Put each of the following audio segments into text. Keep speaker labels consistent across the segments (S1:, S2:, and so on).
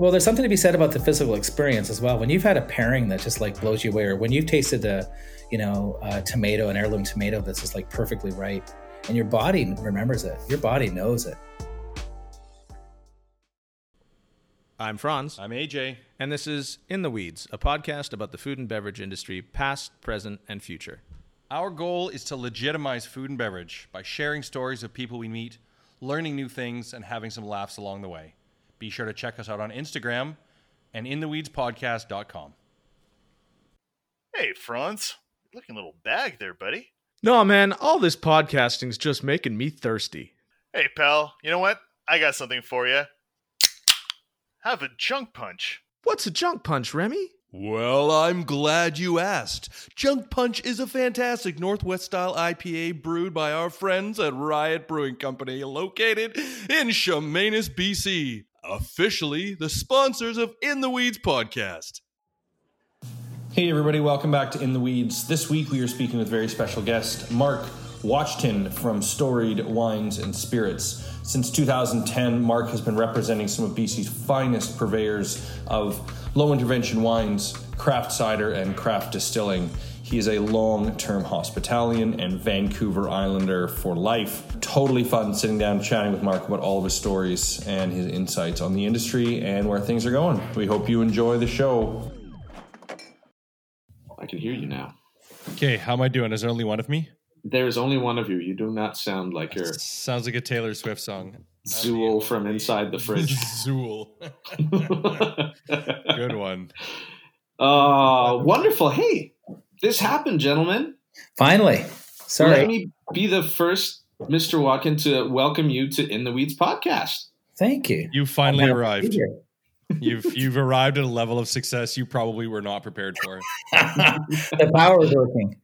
S1: Well, there's something to be said about the physical experience as well. When you've had a pairing that just like blows you away, or when you've tasted a, you know, a tomato, an heirloom tomato that's just like perfectly ripe, and your body remembers it, your body knows it.
S2: I'm Franz.
S3: I'm AJ.
S2: And this is In the Weeds, a podcast about the food and beverage industry, past, present, and future.
S3: Our goal is to legitimize food and beverage by sharing stories of people we meet, learning new things, and having some laughs along the way. Be sure to check us out on Instagram and intheweedspodcast.com.
S4: Hey, Franz. Looking a little bag there, buddy.
S2: No, man, all this podcasting's just making me thirsty.
S4: Hey, pal. You know what? I got something for you. Have a junk punch.
S2: What's a junk punch, Remy?
S3: Well, I'm glad you asked. Junk Punch is a fantastic Northwest style IPA brewed by our friends at Riot Brewing Company, located in Chemainus, BC. Officially the sponsors of In the Weeds podcast.
S5: Hey, everybody, welcome back to In the Weeds. This week we are speaking with very special guest, Mark Watchton from Storied Wines and Spirits. Since 2010, Mark has been representing some of BC's finest purveyors of low intervention wines, craft cider, and craft distilling. He is a long term hospitalian and Vancouver Islander for life. Totally fun sitting down chatting with Mark about all of his stories and his insights on the industry and where things are going. We hope you enjoy the show.
S6: I can hear you now.
S3: Okay, how am I doing? Is there only one of me?
S6: There's only one of you. You do not sound like you're
S3: Sounds like a Taylor Swift song.
S6: Zool from inside the fridge.
S3: Zool. Good one.
S6: Oh, wonderful. Hey, this happened, gentlemen.
S1: Finally. Sorry.
S6: Let me be the first Mr. Watkin to welcome you to In the Weeds podcast.
S1: Thank you.
S3: You finally
S1: I'm happy to
S3: arrived. You've you've arrived at a level of success you probably were not prepared for.
S1: the power is working.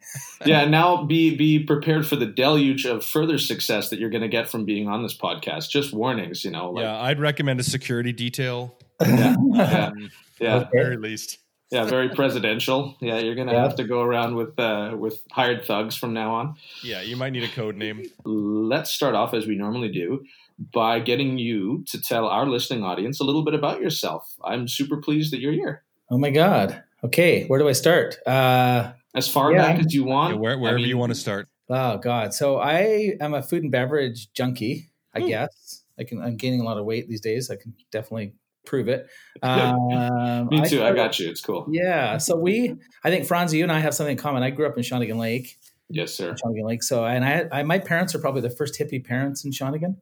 S6: Yeah, now be be prepared for the deluge of further success that you're going to get from being on this podcast. Just warnings, you know. Like,
S3: yeah, I'd recommend a security detail
S6: yeah, yeah, yeah,
S3: at the very least.
S6: Yeah, very presidential. Yeah, you're going to
S1: Yeah.
S6: have to go around with uh, with hired thugs from now on.
S3: Yeah, you might need a code name.
S6: let's start off as we normally do by getting you to tell our listening audience a little bit about yourself. I'm super pleased that you're here.
S1: Oh my God. Okay. Where do I start? Uh,
S6: As far
S1: Yeah.
S6: back as you want.
S3: Yeah, where, wherever
S6: I mean,
S3: you want to start.
S1: oh God. So I am a food and beverage junkie, I
S6: Hmm.
S1: guess. I can, I'm gaining a lot of weight these days. I can definitely prove it. Um,
S6: Me too. I,
S1: started-
S6: got you. It's cool.
S1: Yeah. So we, I think Franz, you and I have something in common. I grew up in Shawnigan Lake.
S6: Yes, sir.
S1: Shawnigan Lake. So, and I, I, my parents are probably the first hippie parents in Shawnigan.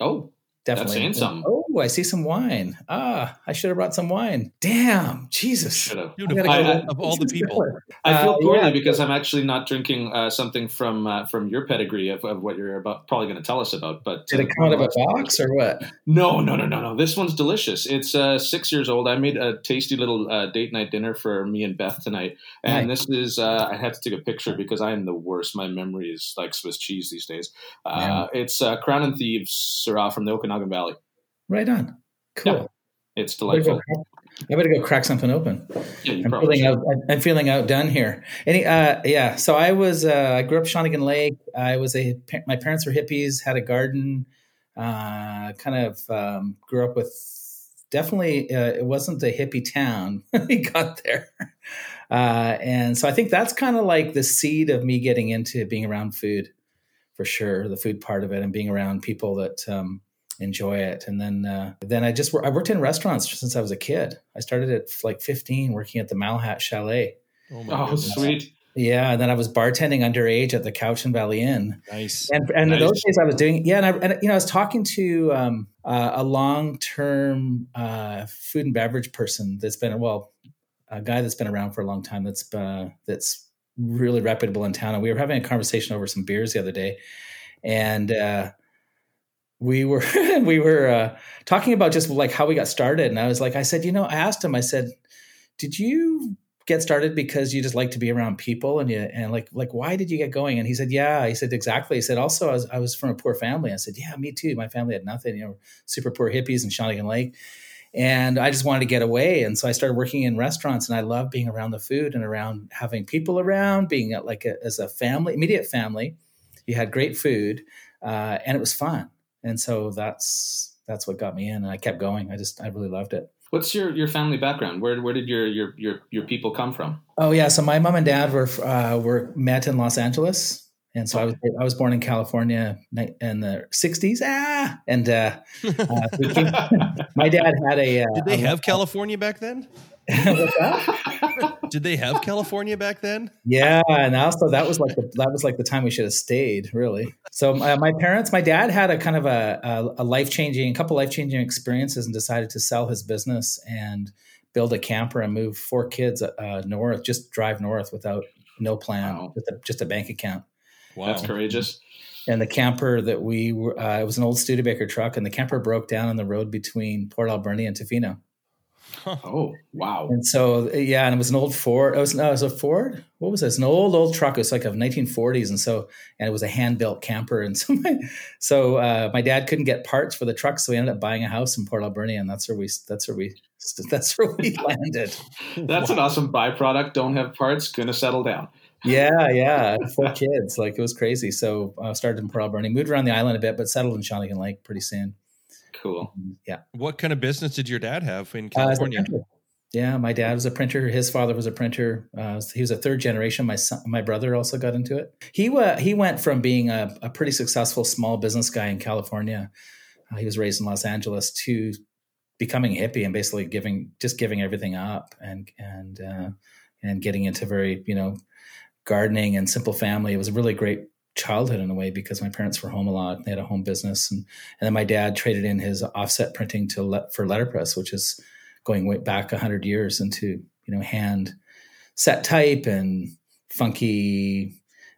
S6: Oh,
S1: Definitely.
S6: saying something.
S1: Oh, I see some wine. Ah, I should have brought some wine. Damn, Jesus.
S6: should have.
S3: Dude,
S1: I
S3: of,
S6: I-
S1: go-
S6: I-
S3: of all the people.
S6: I feel
S1: Uh,
S6: poorly
S1: yeah.
S6: because I'm actually not drinking uh, something from uh, from your pedigree of, of what you're about probably going to tell us about. But
S1: Did it
S6: uh,
S1: come out of a box or what?
S6: No, no, no, no, no. This one's delicious. It's uh, six years old. I made a tasty little uh, date night dinner for me and Beth tonight, and this is. Uh, I had to take a picture because I am the worst. My memory is like Swiss cheese these days. Uh, It's uh, Crown and Thieves Syrah from the Okanagan Valley.
S1: Right on. Cool.
S6: Yeah. It's
S1: I better, go
S6: delightful.
S1: I better go crack something open.
S6: Yeah,
S1: I'm feeling
S6: should.
S1: out. I'm feeling outdone here. Any, uh, yeah. So I was. Uh, I grew up Shawnigan Lake. I was a. My parents were hippies. Had a garden. Uh, kind of um, grew up with. Definitely, uh, it wasn't a hippie town when we got there, uh, and so I think that's kind of like the seed of me getting into being around food, for sure. The food part of it, and being around people that um, enjoy it. And then uh, then I just I worked in restaurants since I was a kid. I started at like 15 working at the Malahat Chalet.
S3: Oh, my
S6: Oh, sweet.
S1: Yeah, and then I was bartending underage at the Cowichan Valley Inn.
S3: Nice.
S1: And and in those days I was doing yeah, and, I, and you know I was talking to um, uh, a long term uh, food and beverage person that's been well a guy that's been around for a long time that's uh, that's really reputable in town, and we were having a conversation over some beers the other day, and uh, we were we were uh, talking about just like how we got started, and I was like, I said, you know, I asked him, I said, did you get started because you just like to be around people and you and like like why did you get going? And he said yeah. He said exactly. He said also I was, I was from a poor family. I said yeah me too. My family had nothing you know super poor hippies in Shawnigan Lake. And I just wanted to get away. And so I started working in restaurants and I love being around the food and around having people around being like a, as a family immediate family. You had great food uh, and it was fun and so that's that's what got me in and I kept going I just I really loved it
S6: What's your, your family background? Where where did your, your your your people come from?
S1: Oh yeah, so my mom and dad were uh, were met in Los Angeles, and so I was I was born in California in the '60s. Ah, and uh, uh, we came- my dad had a. Uh,
S3: Did they
S1: a-
S3: have California back then?
S1: What's that?
S3: Did they have California back then?
S1: Yeah, and also that was like the, that was like the time we should have stayed, really. So uh, my parents, my dad had a kind of a, a, a life changing, a couple life changing experiences, and decided to sell his business and build a camper and move four kids uh, north, just drive north without no plan,
S6: Wow.
S1: just, a, just a bank account.
S3: Wow.
S6: That's courageous.
S1: And the camper that we were, uh, it was an old Studebaker truck, and the camper broke down on the road between Port Alberni and Tofino.
S6: Oh wow.
S1: And so, yeah, and it was an old Ford. It was no, it was a Ford. What was it? It's an old, old truck. It was like of 1940s, and so, and it was a hand built camper. And so, my, so uh, my dad couldn't get parts for the truck, so we ended up buying a house in Port Alberni, and that's where we, that's where we, that's where we landed.
S6: That's an awesome byproduct. Don't have parts, gonna settle down.
S1: Yeah, yeah, four kids, like it was crazy. So I started in Port Alberni, moved around the island a bit, but settled in Shawnigan Lake pretty soon.
S6: Cool.
S1: Yeah.
S3: What kind of business did your dad have in
S1: Uh, as a
S3: California?
S1: printer. yeah, my dad was a printer. His father was a printer. Uh, he was a third generation. My son, my brother also got into it. He wa- he went from being a, a pretty successful small business guy in California. Uh, he was raised in Los Angeles to becoming a hippie and basically giving just giving everything up and and uh, and getting into very you know gardening and simple family. It was a really great childhood in a way because my parents were home a lot. They had a home business, and and then my dad traded in his offset printing to let, for letterpress, which is going way back hundred years into you know hand set type and funky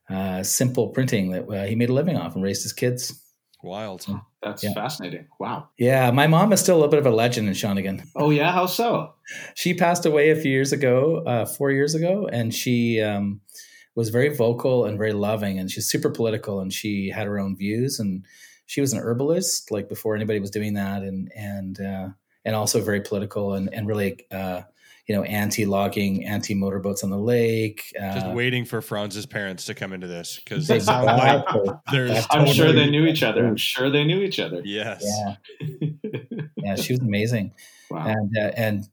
S1: uh, simple printing that uh, he made a living off and raised his kids.
S3: Wild.
S6: That's
S1: Yeah.
S6: fascinating. Wow.
S1: Yeah, my mom is still a little bit of a legend in Shawnigan.
S6: Oh yeah, how so?
S1: She passed away a few years ago, uh, four years ago, and she um, was very vocal and very loving, and she's super political, and she had her own views, and she was an herbalist, like before anybody was doing that, and and uh, and also very political and and really. Uh, you know, anti-logging, anti-motorboats on the lake.
S3: Just
S1: Uh,
S3: waiting for Franz's parents to come into this because they sound there's
S6: I'm sure they knew each other. I'm sure they knew each other.
S3: Yes.
S1: Yeah, yeah, she was amazing.
S6: wow.
S1: and uh, and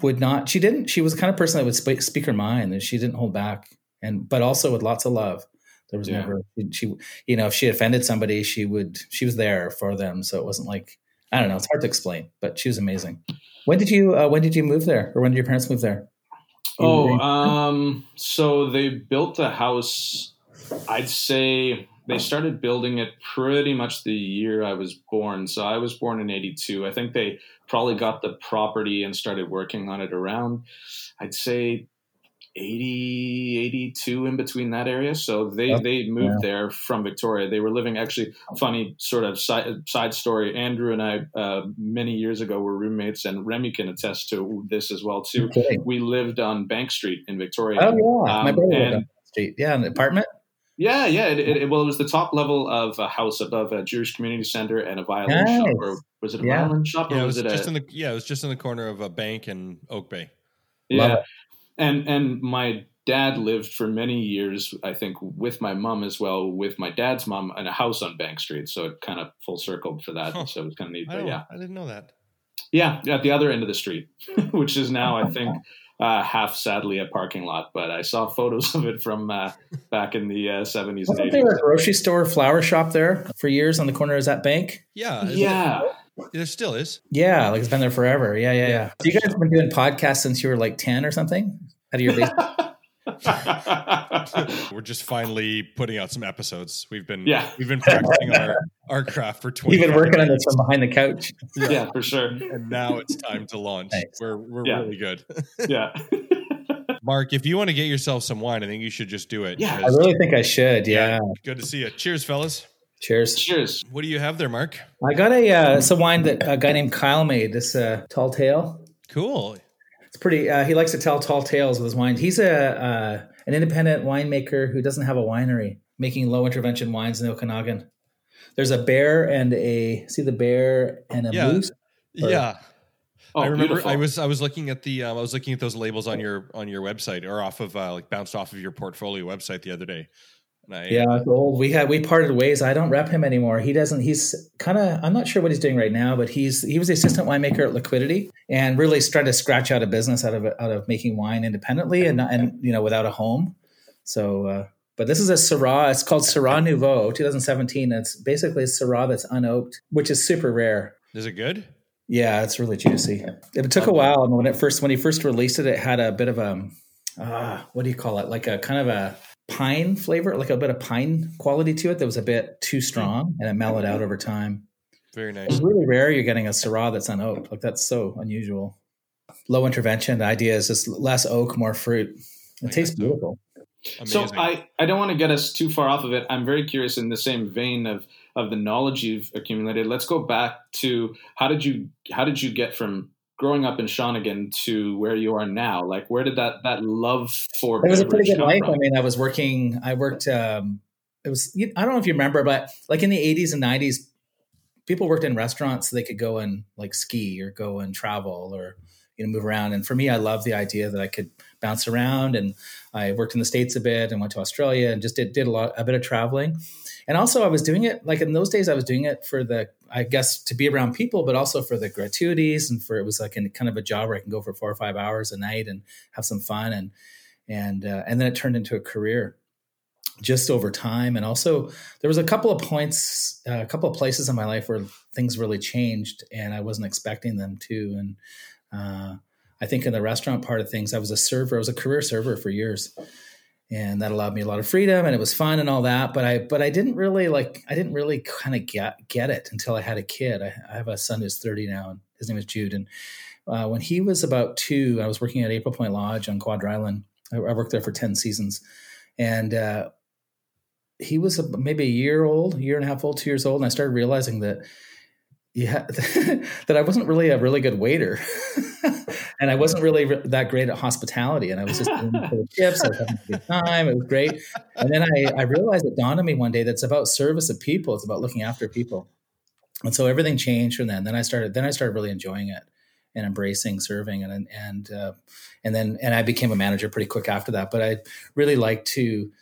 S1: would not she didn't she was the kind of person that would speak, speak her mind and she didn't hold back and but also with lots of love there was
S6: Yeah.
S1: never she you know if she offended somebody she would she was there for them so it wasn't like i don't know it's hard to explain but she was amazing when did you uh, when did you move there or when did your parents move there You
S6: Oh, um, so they built the house. I'd say they started building it pretty much the year I was born. So I was born in 82. I think they probably got the property and started working on it around, I'd say 80, 82 in between that area. So they,
S1: Yep.
S6: they moved
S1: Yeah.
S6: there from Victoria. They were living actually funny sort of side, side story. Andrew and I, uh, many years ago were roommates and Remy can attest to this as well too
S1: Okay.
S6: we lived on Bank Street in Victoria.
S1: oh yeah my
S6: Um,
S1: brother lived on the street yeah an apartment
S6: Yeah, yeah. It, it, well, it was the top level of a house above a Jewish community center and a violin
S1: Nice.
S6: shop. Or was it a
S1: Yeah.
S6: violin shop? Or
S3: Yeah, it
S6: was,
S3: was
S6: it
S3: just
S6: a,
S3: in the yeah, it was just in the corner of a bank in Oak Bay.
S1: Love
S6: yeah.
S1: It.
S6: And and my dad lived for many years, I think, with my mom as well, with my dad's mom in a house on Bank Street. So it kind of full circled for that.
S3: Huh.
S6: So it was kind of neat. But
S3: don't,
S6: yeah,
S3: I didn't know that.
S6: yeah, at the other end of the street, which is now I think uh, half sadly a parking lot. But I saw photos of it from uh, back in the seventies and
S1: wasn't there a
S6: eighties.
S1: grocery store flower shop there for years on the corner of that bank
S3: Yeah, is it-
S6: Yeah.
S3: there still is.
S1: Yeah, like it's been there forever. Yeah, yeah, yeah. So you guys have been doing podcasts since you were like 10 or something out of your basement?
S3: We're just finally putting out some episodes. We've been
S6: Yeah.
S3: we've been practicing our our craft for twenty.
S1: You've been working on this from behind the couch.
S6: yeah, for sure.
S3: and now it's time to launch.
S1: Thanks.
S3: We're we're
S6: Yeah.
S3: really good.
S6: Yeah.
S3: Mark, if you want to get yourself some wine, I think you should just do it.
S6: Yeah,
S1: I
S3: 'cause-
S1: really think I should. Yeah.
S3: Good to see you. Cheers, fellas.
S1: Cheers.
S6: Cheers.
S3: What do you have there, Mark?
S1: I got a uh, it's a wine that a guy named Kyle made. This uh, tall tale.
S3: Cool.
S1: It's pretty. Uh, he likes to tell tall tales with his wine. He's a uh, an independent winemaker who doesn't have a winery, making low intervention wines in Okanagan. There's a bear and a see the bear and a
S3: Yeah.
S1: moose. Or-
S3: Yeah.
S6: Oh,
S3: I remember
S6: beautiful.
S3: I was I was looking at the um, I was looking at those labels on your on your website or off of uh, like bounced off of your portfolio website the other day.
S1: Yeah, it's old. We had we parted ways. I don't rep him anymore. He doesn't. He's kind of. I'm not sure what he's doing right now, but he's he was the assistant winemaker at Liquidity and really started to scratch out a business out of out of making wine independently and and you know without a home. So, uh, but this is a Syrah. It's called Syrah Nouveau 2017. It's basically a Syrah that's unoaked, which is super rare.
S3: Is it good?
S1: Yeah, it's really juicy. It took a while. And when it first when he first released it, it had a bit of a uh, what do you call it? Like a kind of a pine flavor, like a bit of pine quality to it that was a bit too hmm. strong and it mellowed out over time.
S3: Very nice.
S1: It's really rare you're getting a Syrah that's unoaked. Like that's so unusual. Low intervention. The idea is just less oak, more fruit. It
S3: I
S1: tastes
S3: guess so.
S1: beautiful.
S6: So I, I don't want to get us too far off of it. I'm very curious in the same vein of of the knowledge you've accumulated. Let's go back to how did you how did you get from growing up in Shawnigan to where you are now? Like where did that that love for
S1: It was a pretty good life.
S6: from?
S1: I mean, I was working. I worked. Um, it was. I don't know if you remember, but like in the '80s and '90s, people worked in restaurants so they could go and like ski or go and travel or you know move around. And for me, I love the idea that I could bounce around. And I worked in the states a bit and went to Australia and just did did a lot a bit of traveling. And also, I was doing it like in those days. I was doing it for the, I guess, to be around people, but also for the gratuities and for it was like in kind of a job where I can go for four or five hours a night and have some fun and and uh, and then it turned into a career just over time and also there was a couple of points uh, a couple of places in my life where things really changed and i wasn't expecting them to and uh, i think in the restaurant part of things i was a server i was a career server for years. And that allowed me a lot of freedom and it was fun and all that but i but i didn't really like i didn't really kind of get get it until i had a kid. I, I have a son who's 30 now and his name is jude. And uh, when he was about two i was working at april point lodge on quadra island. I, I worked there for 10 seasons. And uh, he was maybe a year old, year and a half old, two years old, and I started realizing that yeah, that I wasn't really a really good waiter, and I wasn't really re- that great at hospitality, and I was just the chips. I was having a good time. It was great, and then I, I realized it dawned on me one day that it's about service of people. It's about looking after people, and so everything changed from then. Then I started. Then I started really enjoying it and embracing serving, and and uh, and then and I became a manager pretty quick after that. But I really like to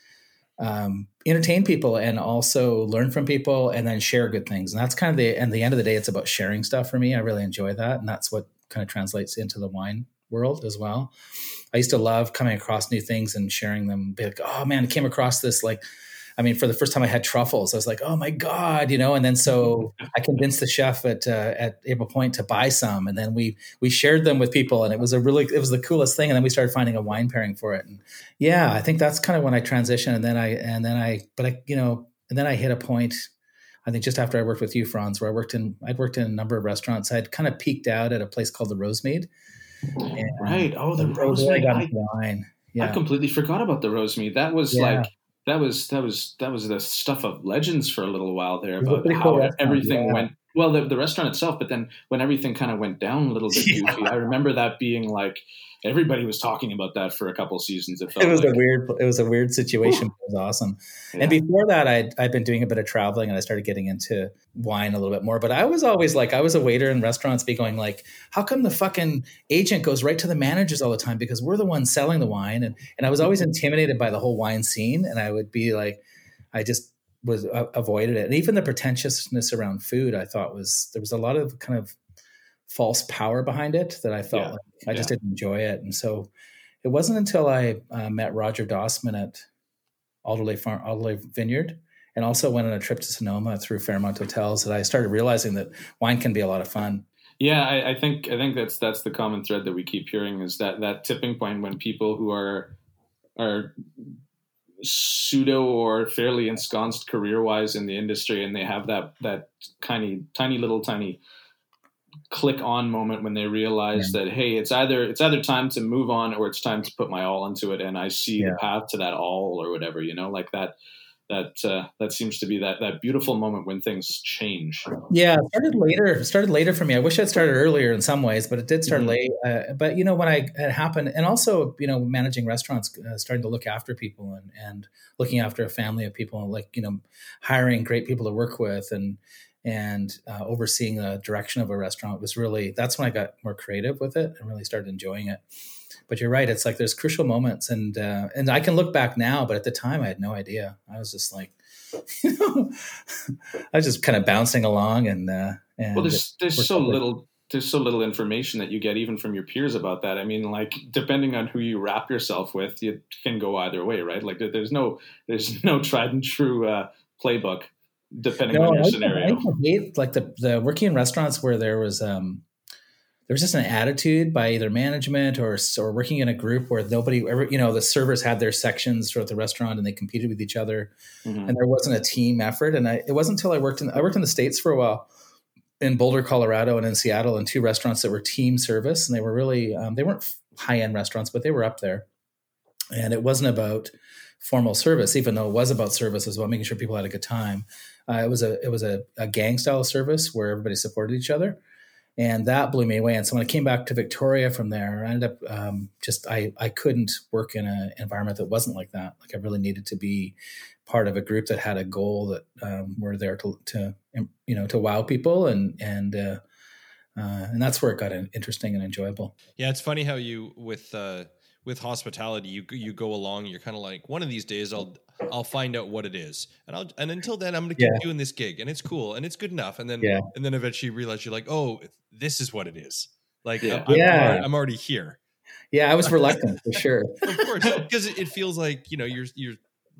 S1: um, entertain people and also learn from people and then share good things. And that's kind of the, and the end of the day, it's about sharing stuff for me. I really enjoy that. And that's what kind of translates into the wine world as well. I used to love coming across new things and sharing them. Be like, oh man, I came across this like, I mean, for the first time I had truffles, I was like, oh my God, you know, and then so I convinced the chef at, uh, at April Point to buy some. And then we, we shared them with people and it was a really, it was the coolest thing. And then we started finding a wine pairing for it. And yeah, I think that's kind of when I transitioned. And then I, and then I, but I, you know, and then I hit a point, I think just after I worked with you, Franz, where I worked in, I'd worked in a number of restaurants. I'd kind of peaked out at a place called the Rosemead. And
S6: right. Oh, the rosemead. I,
S1: wine.
S6: I completely forgot about the rosemead. That was
S1: Yeah.
S6: like that was that was that was the stuff of legends for a little while there
S1: It was a
S6: about how everything
S1: yeah.
S6: went well the, the restaurant itself but then when everything kind of went down a little bit
S1: Yeah.
S6: goofy i remember that being like everybody was talking about that for a couple seasons it felt
S1: it was
S6: like.
S1: a weird it was a weird situation but it was awesome. And before that I'd, I'd been doing a bit of traveling and i started getting into wine a little bit more but i was always like i was a waiter in restaurants be going like how come the fucking agent goes right to the managers all the time? Because we're the ones selling the wine and, and i was always mm-hmm. intimidated by the whole wine scene and i would be like i just was uh, avoided it and even the pretentiousness around food i thought was there was a lot of kind of false power behind it that i felt
S6: Yeah.
S1: like i just didn't enjoy it and so it wasn't until I uh, met Roger Dosman at Alderlea Farm, Alderlea Vineyard, and also went on a trip to Sonoma through Fairmont Hotels that I started realizing that wine can be a lot of fun.
S6: Yeah, I, I think I think that's that's the common thread that we keep hearing is that that tipping point when people who are are pseudo or fairly ensconced career wise in the industry and they have that that tiny tiny little tiny click on moment when they realize that hey it's either it's either time to move on or it's time to put my all into it and I see
S1: Yeah.
S6: the path to that all or whatever you know like that that uh, that seems to be that that beautiful moment when things change
S1: Yeah, started later. Started later for me. I wish it started earlier in some ways, but it did start
S6: Mhm.
S1: late. Uh, but you know, when I it happened, and also you know, managing restaurants, uh, starting to look after people and and looking after a family of people, and like you know, hiring great people to work with, and and uh, overseeing the direction of a restaurant was really that's when I got more creative with it and really started enjoying it. But you're right; it's like there's crucial moments, and uh, and I can look back now, but at the time I had no idea. I was just like, you know, I was just kind of bouncing along, and uh, and
S6: well, there's there's so little there's so little information that you get even from your peers about that. I mean, like depending on who you wrap yourself with, you can go either way, right? Like there's no there's no tried and true uh, playbook depending on your
S1: I,
S6: scenario.
S1: I hate like the the working in restaurants where there was um there was just an attitude by either management or or working in a group where nobody ever you know the servers had their sections throughout the restaurant and they competed with each other.
S6: Mhm.
S1: and there wasn't a team effort. And I it wasn't until I worked in I worked in the states for a while in Boulder Colorado and in Seattle in two restaurants that were team service. And they were really um, they weren't high end restaurants but they were up there. And it wasn't about formal service even though it was about service as well making sure people had a good time. Uh, it was a it was a, a gang style service where everybody supported each other, and that blew me away. And so when I came back to Victoria from there, I ended up um, just I I couldn't work in an environment that wasn't like that. Like I really needed to be part of a group that had a goal that um, were there to to you know to wow people and and uh, uh, and that's where it got interesting and enjoyable.
S3: Yeah, it's funny how you with uh with hospitality you you go along you're kind of like one of these days I'll I'll find out what it is. And I'll and until then I'm going to keep
S1: Yeah.
S3: doing this gig and it's cool and it's good enough and then
S1: Yeah.
S3: and then eventually you realize you're like, "Oh, this is what it is." Like
S6: Yeah.
S3: I'm, I'm, already, I'm already here.
S1: Yeah, I was reluctant for sure.
S3: Of course, because it, it feels like, you know, you're you're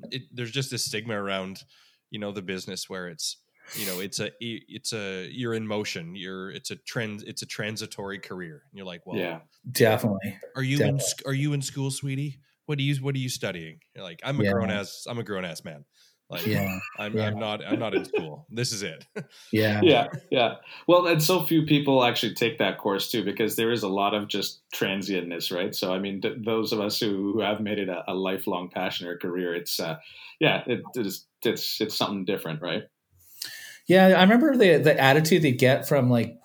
S3: it, there's just this stigma around, you know, the business where it's you know it's a it's a you're in motion you're it's a trend it's a transitory career and you're like well
S6: yeah,
S1: Definitely.
S3: are you in
S1: Definitely.
S3: sc- are you in school, sweetie? What do you what are you studying? You're like, I'm a
S1: Yeah.
S3: grown ass I'm a grown ass man. Like
S1: Yeah.
S3: I'm
S1: Yeah.
S3: I'm not I'm not in school. This is it.
S1: Yeah.
S6: yeah, yeah. Well, and so few people actually take that course too, because there is a lot of just transientness, right? So, I mean, th- those of us who, who have made it a, a lifelong passion or career, it's uh, yeah, it, it is it's it's something different, right?
S1: Yeah, I remember the the attitude they get from like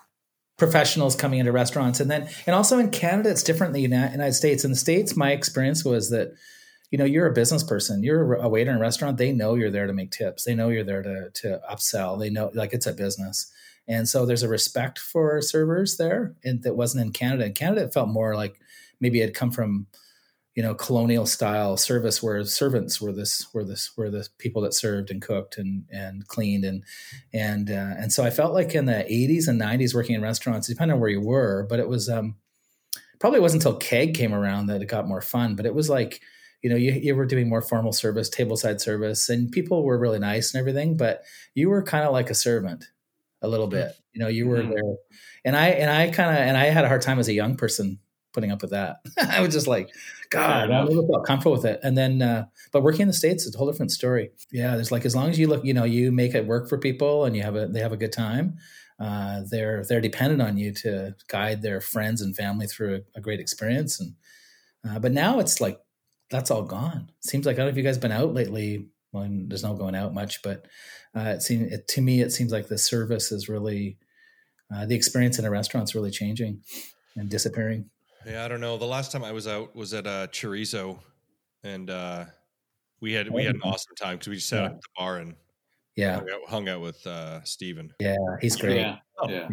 S1: professionals coming into restaurants, and then and also in Canada, it's different than the United States. In the states, my experience was that you know you're a business person, you're a waiter in a restaurant. They know you're there to make tips. They know you're there to to upsell. They know like it's a business, and so there's a respect for servers there, and that wasn't in Canada. In Canada, it felt more like maybe it had come from you know colonial style service where servants were this were this were the people that served and cooked and and cleaned and and uh, and so I felt like in the 80s and 90s working in restaurants depending on where you were but it was um probably wasn't until keg came around that it got more fun but it was like you know you, you were doing more formal service tableside service and people were really nice and everything but you were kind of like a servant a little bit you know you were
S6: Mhm.
S1: there and I and I kind of and I had a hard time as a young person putting up with that I was just like God, I never felt comfortable with it. And then, uh, but working in the states is a whole different story. Yeah, there's like as long as you look, you know, you make it work for people and you have a they have a good time. Uh, they're they're dependent on you to guide their friends and family through a, a great experience. And uh, but now it's like that's all gone. Seems like I don't know if you guys been out lately. Well, there's no going out much, but uh, it seems it, to me it seems like the service is really uh, the experience in a restaurant's really changing and disappearing.
S3: Yeah, I don't know. The last time I was out was at uh Chorizo and uh we had we had an awesome time because we just sat
S1: Yeah.
S3: at the bar and
S1: Yeah,
S3: hung out, hung out with uh Steven.
S1: yeah, he's great.
S6: Yeah,
S3: Oh.
S6: yeah.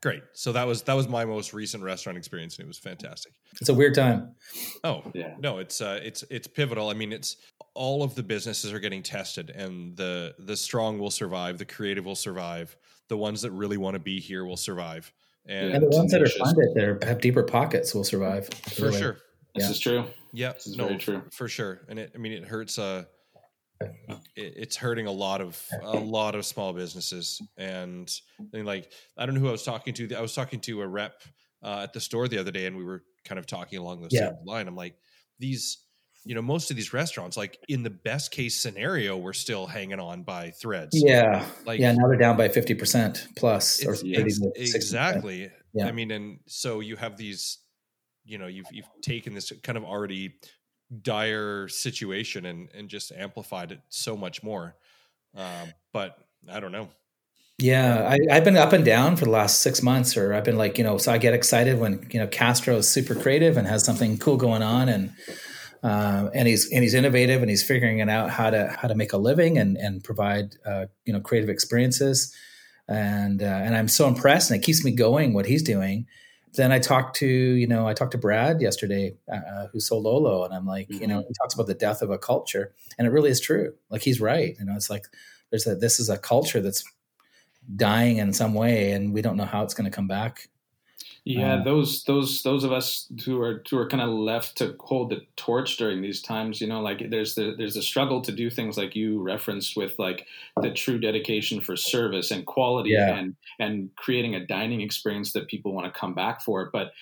S3: Great. So that was that was my most recent restaurant experience and it was fantastic.
S1: It's a weird time.
S3: Oh,
S6: Yeah.
S3: no, it's uh, it's it's pivotal. I mean, it's all of the businesses are getting tested, and the the strong will survive, the creative will survive, the ones that really want to be here will survive, and
S1: And the ones that are
S6: tenacious.
S1: funded, that are, have deeper pockets, will survive.
S3: for
S1: Really.
S3: sure,
S6: This
S1: Yeah.
S6: is true.
S3: yeah,
S6: This is
S3: no,
S6: very true.
S3: for sure. And it, I mean, it hurts. Uh, it, it's hurting a lot of a lot of small businesses, and, and like I don't know who I was talking to. I was talking to a rep uh, at the store the other day, and we were kind of talking along the
S1: Yeah.
S3: same line. I'm like, these, you know, most of these restaurants, like in the best case scenario, we're still hanging on by threads.
S1: Yeah,
S3: Like-
S1: yeah. Now they're down by fifty percent plus, or
S3: It's-
S1: 30
S3: ex- exactly.
S1: Yeah.
S3: I mean, and so you have these, you know, you've you've taken this kind of already dire situation and and just amplified it so much more. Um, but I don't know.
S1: Yeah, I, I've been up and down for the last six months, or I've been like, you know, so I get excited when you know Castro is super creative and has something cool going on, and uh, and he's and he's innovative and he's figuring it out how to how to make a living and and provide uh, you know creative experiences. and uh, and I'm so impressed, and it keeps me going what he's doing. Then I talked to you know I talked to Brad yesterday, uh, who sold Olo, and I'm like, mm-hmm. you know, he talks about the death of a culture, and it really is true. Like he's right. You know, it's like there's a this is a culture that's dying in some way, and we don't know how it's going to come back.
S6: Yeah, uh, those those those of us who are who are kind of left to hold the torch during these times, you know, like there's the there's a struggle to do things like you referenced with like the true dedication for service and quality yeah. and and creating a dining experience that people want to come back for. But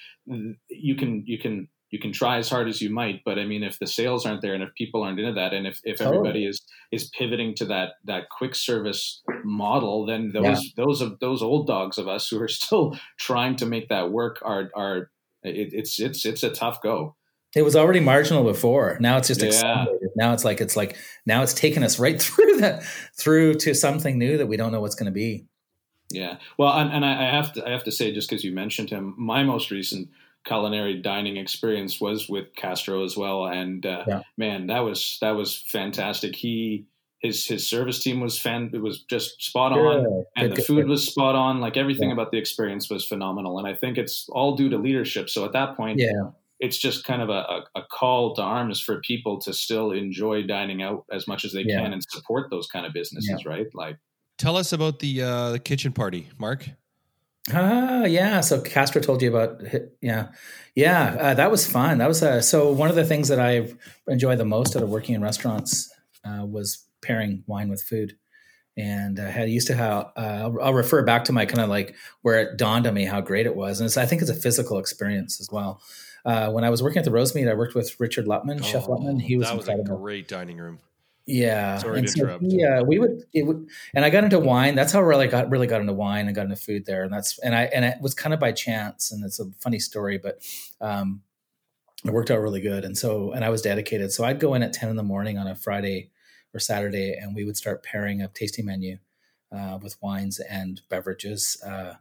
S6: you can you can you can try as hard as you might, but I mean, if the sales aren't there and if people aren't into that, and if, if everybody is is pivoting to that that quick service model, then those yeah. those of those old dogs of us who are still trying to make that work are are it, it's it's it's a tough go.
S1: It was already marginal before. Now it's just yeah. Now it's like it's like now it's taken us right through that through to something new that we don't know what's going to be.
S6: Yeah. Well, and, and I have to I have to say just because you mentioned him, my most recent culinary dining experience was with Castro as well, and uh, yeah. man, that was that was fantastic. He his his service team was fan it was just spot on, yeah. and good, the food good. was spot on. Like everything yeah. about the experience was phenomenal, and I think it's all due to leadership. So at that point,
S1: yeah.
S6: It's just kind of a, a call to arms for people to still enjoy dining out as much as they can and support those kind of businesses, right? Like,
S3: tell us about the uh, the kitchen party, Mark.
S1: Ah, yeah. So Castro told you about, yeah, yeah. Uh, that was fun. That was uh, so one of the things that I enjoy the most out of working in restaurants uh, was pairing wine with food. And I had used to have. Uh, I'll, I'll, refer back to my kind of like where it dawned on me how great it was, and I think it's a physical experience as well. Uh, when I was working at the Rosemead, I worked with Richard Lutman, oh, Chef Lutman. He was,
S3: that was incredible. a great dining room.
S1: Yeah. Sorry and to so. Yeah, we would it would and I got into wine. That's how I really got really got into wine and got into food there. And that's and I and it was kind of by chance and it's a funny story, but um it worked out really good. And so and I was dedicated. So I'd go in at 10 in the morning on a Friday or Saturday and we would start pairing a tasting menu uh, with wines and beverages uh,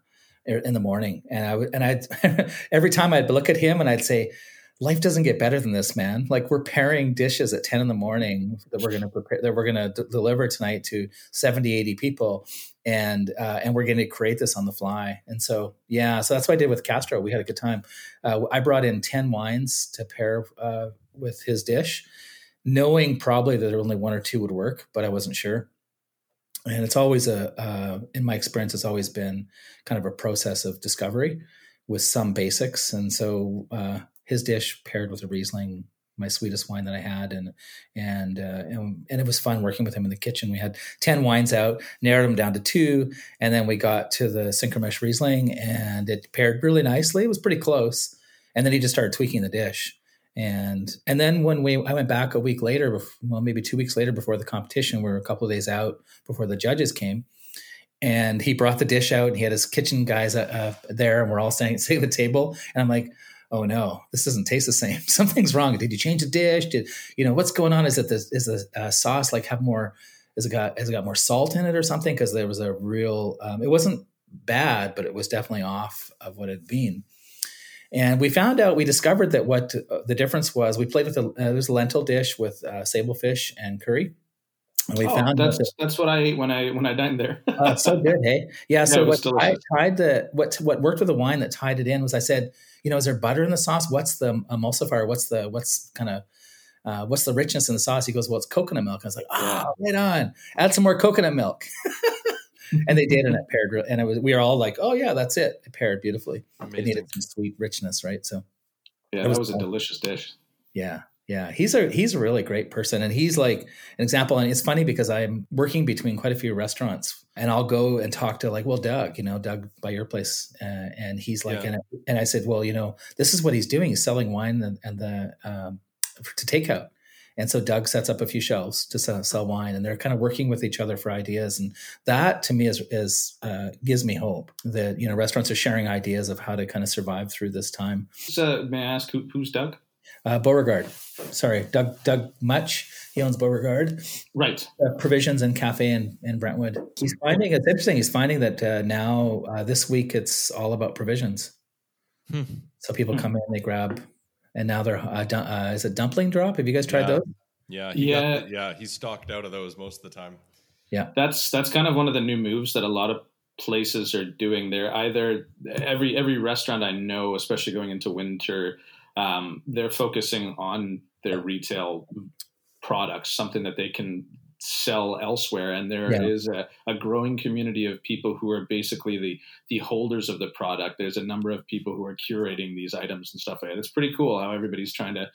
S1: in the morning. And I would and I every time I'd look at him and I'd say life doesn't get better than this, man. Like we're pairing dishes at 10 in the morning that we're going to prepare, that we're going to d- deliver tonight to 70, 80 people. And, uh, and we're going to create this on the fly. And so, yeah, so that's what I did with Castro. We had a good time. Uh, I brought in 10 wines to pair uh, with his dish, knowing probably that only one or two would work, but I wasn't sure. And it's always a, uh, in my experience, it's always been kind of a process of discovery with some basics. And so, uh, his dish paired with a Riesling, my sweetest wine that I had, and and uh, and, and it was fun working with him in the kitchen. We had ten wines out, narrowed them down to two, and then we got to the Synchromesh Riesling, and it paired really nicely. It was pretty close, and then he just started tweaking the dish. And and then when we I went back a week later, well maybe two weeks later before the competition, we are a couple of days out before the judges came, and he brought the dish out and he had his kitchen guys uh, uh, there and we're all standing at the table and i'm like oh no, this doesn't taste the same. Something's wrong. Did you change the dish? Did you know what's going on? Is it the is the uh, sauce like have more? Has it got has it got more salt in it or something? Because there was a real. Um, it wasn't bad, but it was definitely off of what it had been. And we found out, we discovered that what uh, the difference was. We played with a, uh, was a lentil dish with uh, sable fish and curry.
S6: And we oh, found that's that, that's what I ate when I when I dined there.
S1: oh, so good, hey? Yeah. yeah so what I tied the what what worked with the wine that tied it in was I said, you know, is there butter in the sauce? What's the emulsifier? What's the what's kind of uh, what's the richness in the sauce? He goes, well, it's coconut milk. I was like, oh, right on. Add some more coconut milk. and they did, and it paired. And it was we were all like, oh yeah, that's it. It paired beautifully. Amazing. It needed some sweet richness, right? So
S6: yeah, that was, was a delicious dish.
S1: Yeah, yeah, he's a he's a really great person, and he's like an example. And it's funny because I'm working between quite a few restaurants, and I'll go and talk to like, well, Doug, you know, Doug by your place, uh, and he's like, yeah. and, and I said, well, you know, this is what he's doing. He's selling wine and, and the um, to takeout. And so Doug sets up a few shelves to sell, sell, wine, and they're kind of working with each other for ideas. And that, to me, is, is uh, gives me hope that you know restaurants are sharing ideas of how to kind of survive through this time.
S6: So, may I ask who, who's Doug?
S1: Uh, Beauregard. Sorry, Doug Doug Much. He owns Beauregard.
S6: Right.
S1: Uh, provisions and cafe in, in Brentwood. He's finding it's interesting. He's finding that uh, now uh, this week it's all about provisions. Hmm. So people hmm. come in, they grab, and now they're uh, dun- uh, is it dumpling drop? Have you guys tried
S3: yeah.
S1: those?
S3: Yeah, yeah, got, yeah. He's stocked out of those most of the time.
S1: Yeah,
S6: that's that's kind of one of the new moves that a lot of places are doing. They're either every every restaurant I know, especially going into winter, um, they're focusing on their retail products, something that they can sell elsewhere. And there
S1: Yeah.
S6: is a, a growing community of people who are basically the the holders of the product. There's a number of people who are curating these items and stuff like that. It's pretty cool how everybody's trying to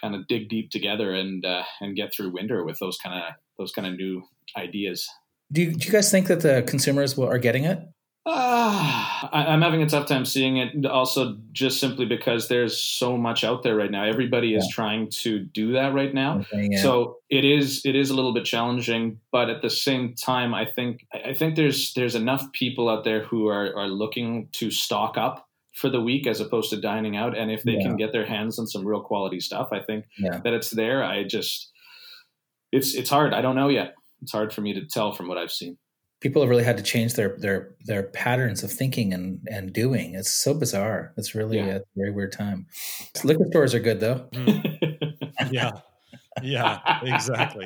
S6: kind of dig deep together and uh, and get through winter with those kind of those kind of new ideas.
S1: Do you, do you guys think that the consumers will, are getting it?
S6: Ah, I, I'm having a tough time seeing it. Also, just simply because there's so much out there right now. Everybody is
S1: Yeah.
S6: trying to do that right now.
S1: Yeah.
S6: So it is it is a little bit challenging, but at the same time, I think I think there's there's enough people out there who are are looking to stock up for the week as opposed to dining out. And if they
S1: Yeah.
S6: can get their hands on some real quality stuff, I think that it's there. I just it's it's hard. I don't know yet. It's hard for me to tell from what I've seen.
S1: People have really had to change their their their patterns of thinking and and doing. It's so bizarre. It's really
S6: Yeah.
S1: a very weird time. Liquor stores are good though.
S3: yeah, yeah, exactly.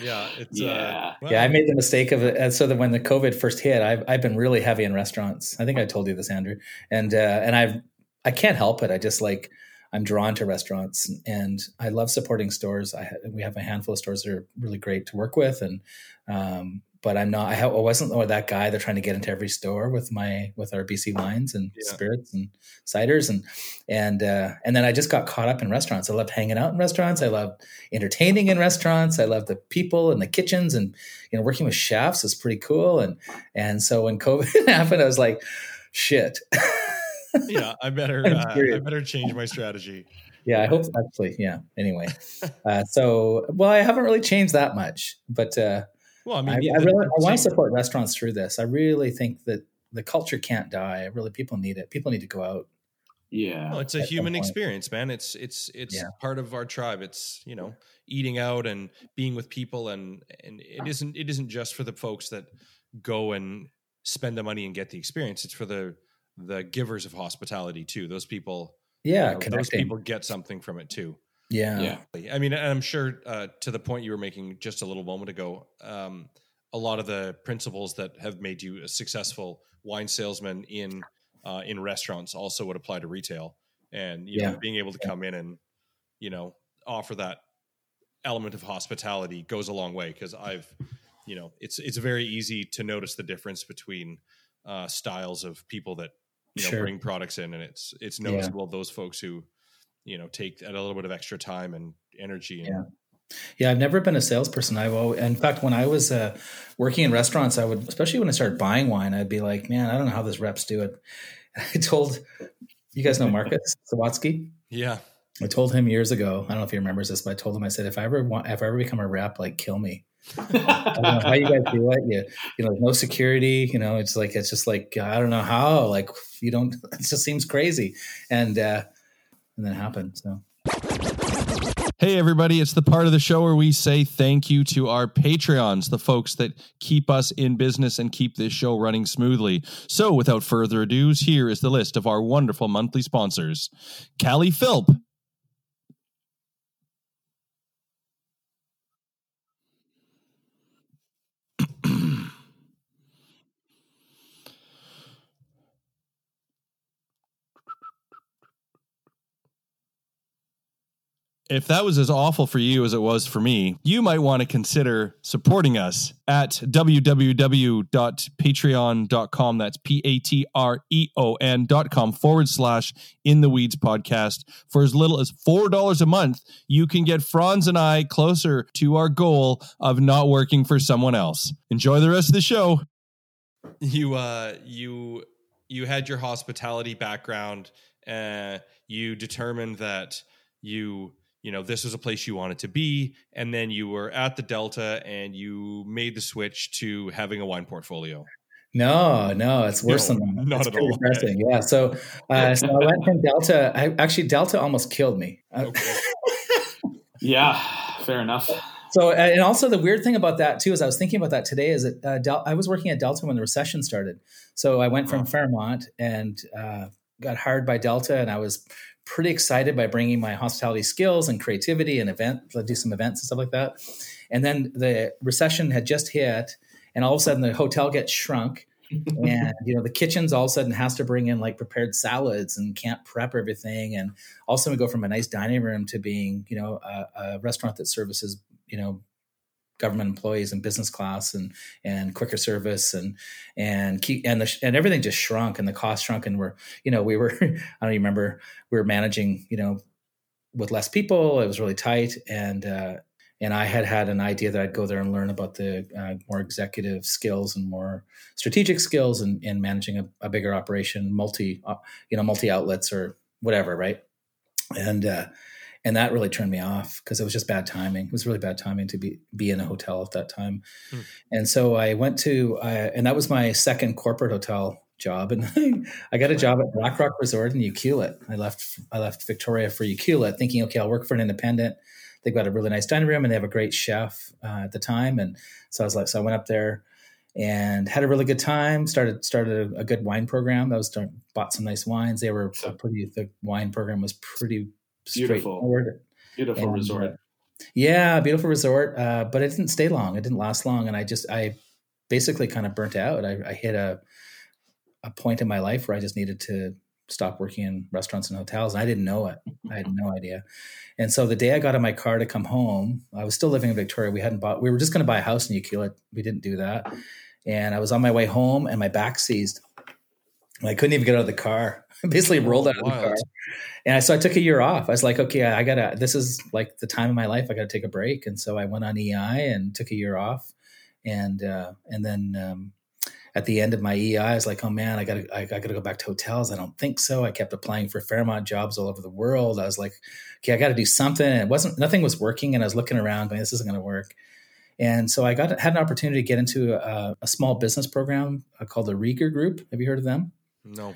S3: Yeah, it's
S6: Yeah.
S3: Uh, well,
S1: yeah, I made the mistake of it. So that when the COVID first hit, I've I've been really heavy in restaurants. I think I told you this, Andrew, and uh, and I've I can't help it. I just like I'm drawn to restaurants, and I love supporting stores. I we have a handful of stores that are really great to work with, and um, but I'm not. I, ha- I wasn't that guy. They're trying to get into every store with my with our BC wines and
S3: Yeah.
S1: spirits and ciders, and and uh, and then I just got caught up in restaurants. I love hanging out in restaurants. I love entertaining in restaurants. I love the people and the kitchens, and you know, working with chefs is pretty cool. And and so when COVID happened, I was like, shit.
S3: yeah, I better uh, I better change my strategy.
S1: yeah, I hope actually, yeah. Anyway, uh, so well, I haven't really changed that much, but uh,
S3: Well, I
S1: I,
S3: mean,
S1: I,
S3: the-
S1: really I want to support restaurants through this. I really think that the culture can't die. Really, people need it. People need to go out.
S6: yeah.
S3: Well, it's a human experience, man. It's it's it's
S1: Yeah.
S3: part of our tribe. It's you know eating out and being with people, and and it isn't it isn't just for the folks that go and spend the money and get the experience. It's for the the givers of hospitality too. Those people,
S1: Yeah,
S3: you know, those people get something from it too.
S1: Yeah,
S6: yeah.
S3: I mean, and I'm sure uh, to the point you were making just a little moment ago, um, a lot of the principles that have made you a successful wine salesman in uh, in restaurants also would apply to retail. And you
S1: Yeah.
S3: know, being able to come in and you know offer that element of hospitality goes a long way because I've you know it's it's very easy to notice the difference between uh, styles of people that you know
S1: Sure.
S3: bring products in, and it's it's
S1: Yeah.
S3: noticeable those folks who you know take a little bit of extra time and energy and
S1: Yeah. Yeah, I've never been a salesperson. I've always, in fact, when I was uh, working in restaurants, I would, especially when I started buying wine, I'd be like, man, I don't know how those reps do it. I told, you guys know Marcus Sawatsky?
S3: yeah
S1: I told him years ago. I don't know if he remembers this, but I told him I said, if I ever want, if I ever become a rep, like kill me. I don't know how you guys do it. You, you know, no security. You know, it's like it's just like I don't know how. Like you don't. It just seems crazy, and uh, and then happened. So
S3: Hey, everybody, it's the part of the show where we say thank you to our Patreons, the folks that keep us in business and keep this show running smoothly. So, without further ado, here is the list of our wonderful monthly sponsors Callie Philp. If that was as awful for you as it was for me, you might want to consider supporting us at www.patreon.com. That's P A T R E O N.com forward slash in the weeds podcast. For as little as $4 a month, you can get Franz and I closer to our goal of not working for someone else. Enjoy the rest of the show. You, uh, you, you had your hospitality background. Uh, you determined that you you know this was a place you wanted to be and then you were at the delta and you made the switch to having a wine portfolio
S1: No, no, it's worse
S3: No,
S1: than that.
S3: not
S1: it's
S3: at all.
S1: depressing. Yeah. So, uh, so I went from Delta. I actually Delta almost killed me. Uh,
S3: Okay.
S6: Yeah, fair enough.
S1: So, and also the weird thing about that too is I was thinking about that today. Is that uh, Del- I was working at Delta when the recession started. So I went from
S3: Oh.
S1: Fairmont and uh, got hired by Delta, and I was pretty excited by bringing my hospitality skills and creativity and event, to do some events and stuff like that. And then the recession had just hit, and all of a sudden the hotel gets shrunk, and you know the kitchen's all of a sudden has to bring in like prepared salads and can't prep everything and also we go from a nice dining room to being you know a, a restaurant that services you know government employees and business class and and quicker service and and and the and everything just shrunk and the cost shrunk and we're you know we were I don't even remember we were managing you know with less people. It was really tight and uh, and I had had an idea that I'd go there and learn about the uh, more executive skills and more strategic skills in, in managing a, a bigger operation multi uh, you know multi outlets or whatever right? And uh, and that really turned me off because it was just bad timing. It was really bad timing to be be in a hotel at that time, hmm. and so I went to uh, and that was my second corporate hotel job, and I got a job at Black Rock Resort in Ucluelet. I left I left Victoria for Ucluelet, thinking, okay, I'll work for an independent. They've got a really nice dining room, and they have a great chef uh, at the time, and so I was like, so I went up there and had a really good time. Started started a, a good wine program. I was bought some nice wines. They were pretty. The wine program was pretty
S6: beautiful, beautiful and, resort. Uh,
S1: yeah, beautiful resort. Uh, but it didn't stay long. It didn't last long, and I just I basically kind of burnt out. I, I hit a a point in my life where I just needed to stop working in restaurants and hotels. And I didn't know it. I had no idea. And so the day I got in my car to come home, I was still living in Victoria. We hadn't bought. We were just going to buy a house in Ucluelet. We didn't do that. And I was on my way home, and my back seized. I couldn't even get out of the car. I basically rolled out of the car. And I, so I took a year off. I was like, okay, I gotta, this is like the time of my life. I gotta take a break. And so I went on EI and took a year off. And, uh, and then, um, at the end of my EI, I was like, oh man, I gotta, I, I gotta go back to hotels. I don't think so. I kept applying for Fairmont jobs all over the world. I was like, okay, I gotta do something. And it wasn't, nothing was working. And I was looking around going, this isn't gonna work. And so I got had an opportunity to get into a, a small business program uh, called the Rieger Group. Have you heard of them?
S3: No.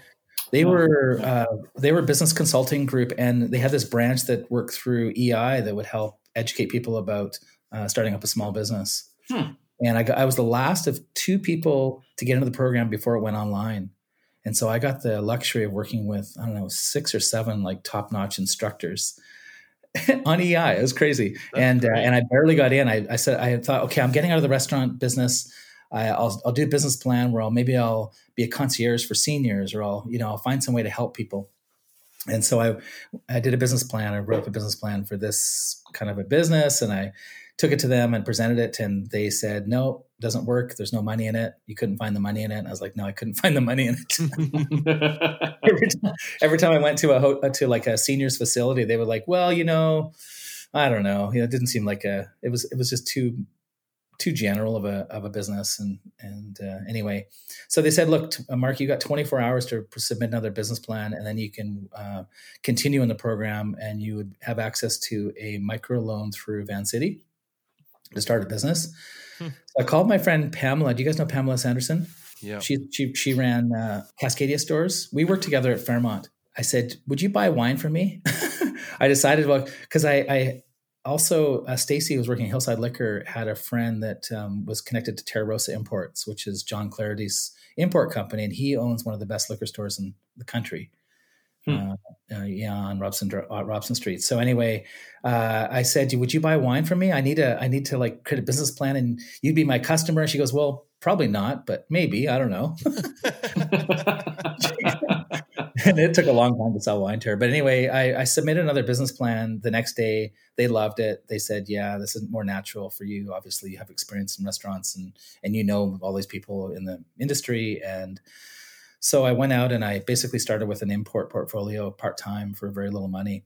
S1: They were uh, they were a business consulting group, and they had this branch that worked through EI that would help educate people about uh, starting up a small business. Hmm. And I, got, I was the last of two people to get into the program before it went online. And so I got the luxury of working with I don't know six or seven like top notch instructors on EI. It was crazy, That's and uh, and I barely got in. I, I said I thought, okay, I'm getting out of the restaurant business. I, will I'll do a business plan where I'll maybe I'll be a concierge for seniors, or I'll you know I'll find some way to help people. And so I I did a business plan. I wrote up a business plan for this kind of a business, and I took it to them and presented it, and they said, "No, doesn't work. There's no money in it. You couldn't find the money in it." And I was like, "No, I couldn't find the money in it." every, time, every time I went to a uh, to like a seniors facility, they were like, "Well, you know." I don't know. You know, it didn't seem like a. It was. It was just too too general of a of a business. And and uh, anyway, so they said, look, uh, Mark, you got 24 hours to submit another business plan, and then you can uh, continue in the program, and you would have access to a micro loan through Van City to start a business. Hmm. So I called my friend Pamela. Do you guys know Pamela Sanderson?
S3: Yeah.
S1: She she she ran uh, Cascadia stores. We worked together at Fairmont. I said, "Would you buy wine for me?" I decided, well, because I, I also, uh, Stacy was working at Hillside Liquor, had a friend that um, was connected to Terra Rosa Imports, which is John Clarity's import company, and he owns one of the best liquor stores in the country. Hmm. Uh, uh, yeah, on Robson uh, Robson Street. So anyway, uh, I said, "Would you buy wine from me? I need a I need to like create a business plan, and you'd be my customer." She goes, "Well, probably not, but maybe. I don't know." and it took a long time to sell wine to her. But anyway, I, I, submitted another business plan the next day. They loved it. They said, "Yeah, this is more natural for you. Obviously, you have experience in restaurants, and and you know all these people in the industry." And so I went out and I basically started with an import portfolio part time for very little money,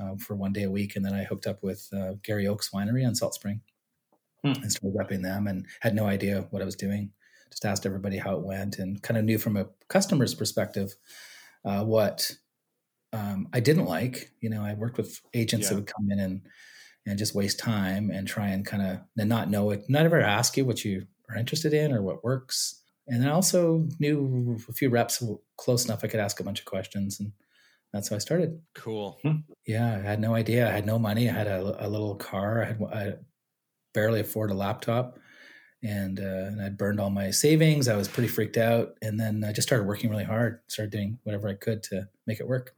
S1: uh, for one day a week, and then I hooked up with uh, Garry Oaks Winery on Salt Spring, hmm. and started repping them, and had no idea what I was doing. Just asked everybody how it went, and kind of knew from a customer's perspective uh, what um, I didn't like. You know, I worked with agents yeah. that would come in and and just waste time and try and kind of not know it, not ever ask you what you are interested in or what works. And then I also knew a few reps close enough I could ask a bunch of questions, and that's how I started.
S3: Cool.
S1: Hmm. Yeah, I had no idea. I had no money. I had a, a little car. I had I barely afford a laptop and, uh, and I burned all my savings. I was pretty freaked out, and then I just started working really hard. Started doing whatever I could to make it work.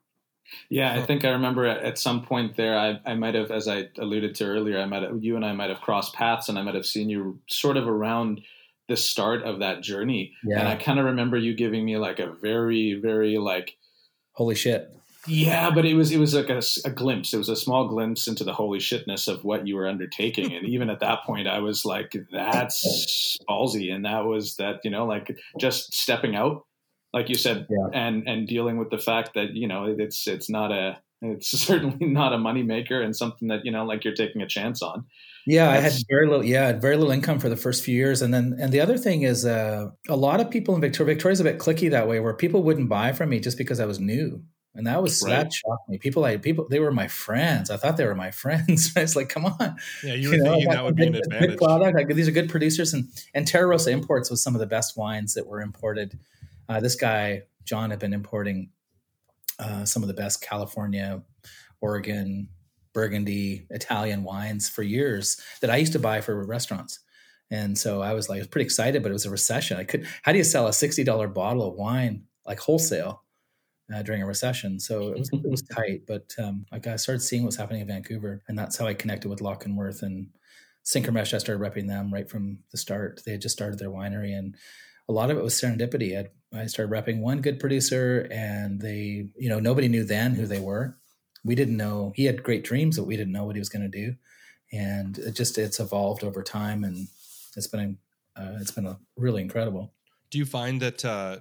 S6: Yeah, I think I remember at some point there, I, I might have, as I alluded to earlier, I might have, you and I might have crossed paths, and I might have seen you sort of around the start of that journey.
S1: Yeah.
S6: And I kind of remember you giving me like a very, very like,
S1: Holy shit.
S6: Yeah, but it was it was like a, a glimpse. It was a small glimpse into the holy shitness of what you were undertaking. And even at that point, I was like, "That's ballsy," and that was that you know, like just stepping out, like you said,
S1: Yeah.
S6: and and dealing with the fact that you know it's it's not a it's certainly not a moneymaker and something that you know like you're taking a chance on.
S1: Yeah, I had very little. Yeah, I had very little income for the first few years, and then and the other thing is, uh, a lot of people in Victoria. Victoria's a bit clicky that way, where people wouldn't buy from me just because I was new, and that was
S6: Right.
S1: that shocked me. People, I people, they were my friends. I thought they were my friends. I was like, come on,
S3: Yeah, you were
S1: know,
S3: thinking that would be an
S1: good- good
S3: advantage.
S1: product. Like, these are good producers, and and Terra Rosa Imports was some of the best wines that were imported. Uh, this guy John had been importing uh, some of the best California, Oregon, Burgundy, Italian wines for years that I used to buy for restaurants. And so I was like, I was pretty excited, but it was a recession. I could, how do you sell a sixty dollar bottle of wine like wholesale uh, during a recession? So it was it was tight. But um, like I started seeing what's happening in Vancouver, and that's how I connected with Lock and Worth and Synchromesh. I started repping them right from the start. They had just started their winery, and a lot of it was serendipity. I, I started repping one good producer, and they, you know, nobody knew then who they were. We didn't know he had great dreams, but we didn't know what he was going to do, and it just it's evolved over time, and it's been uh, it's been a, really incredible.
S3: Do you find that uh,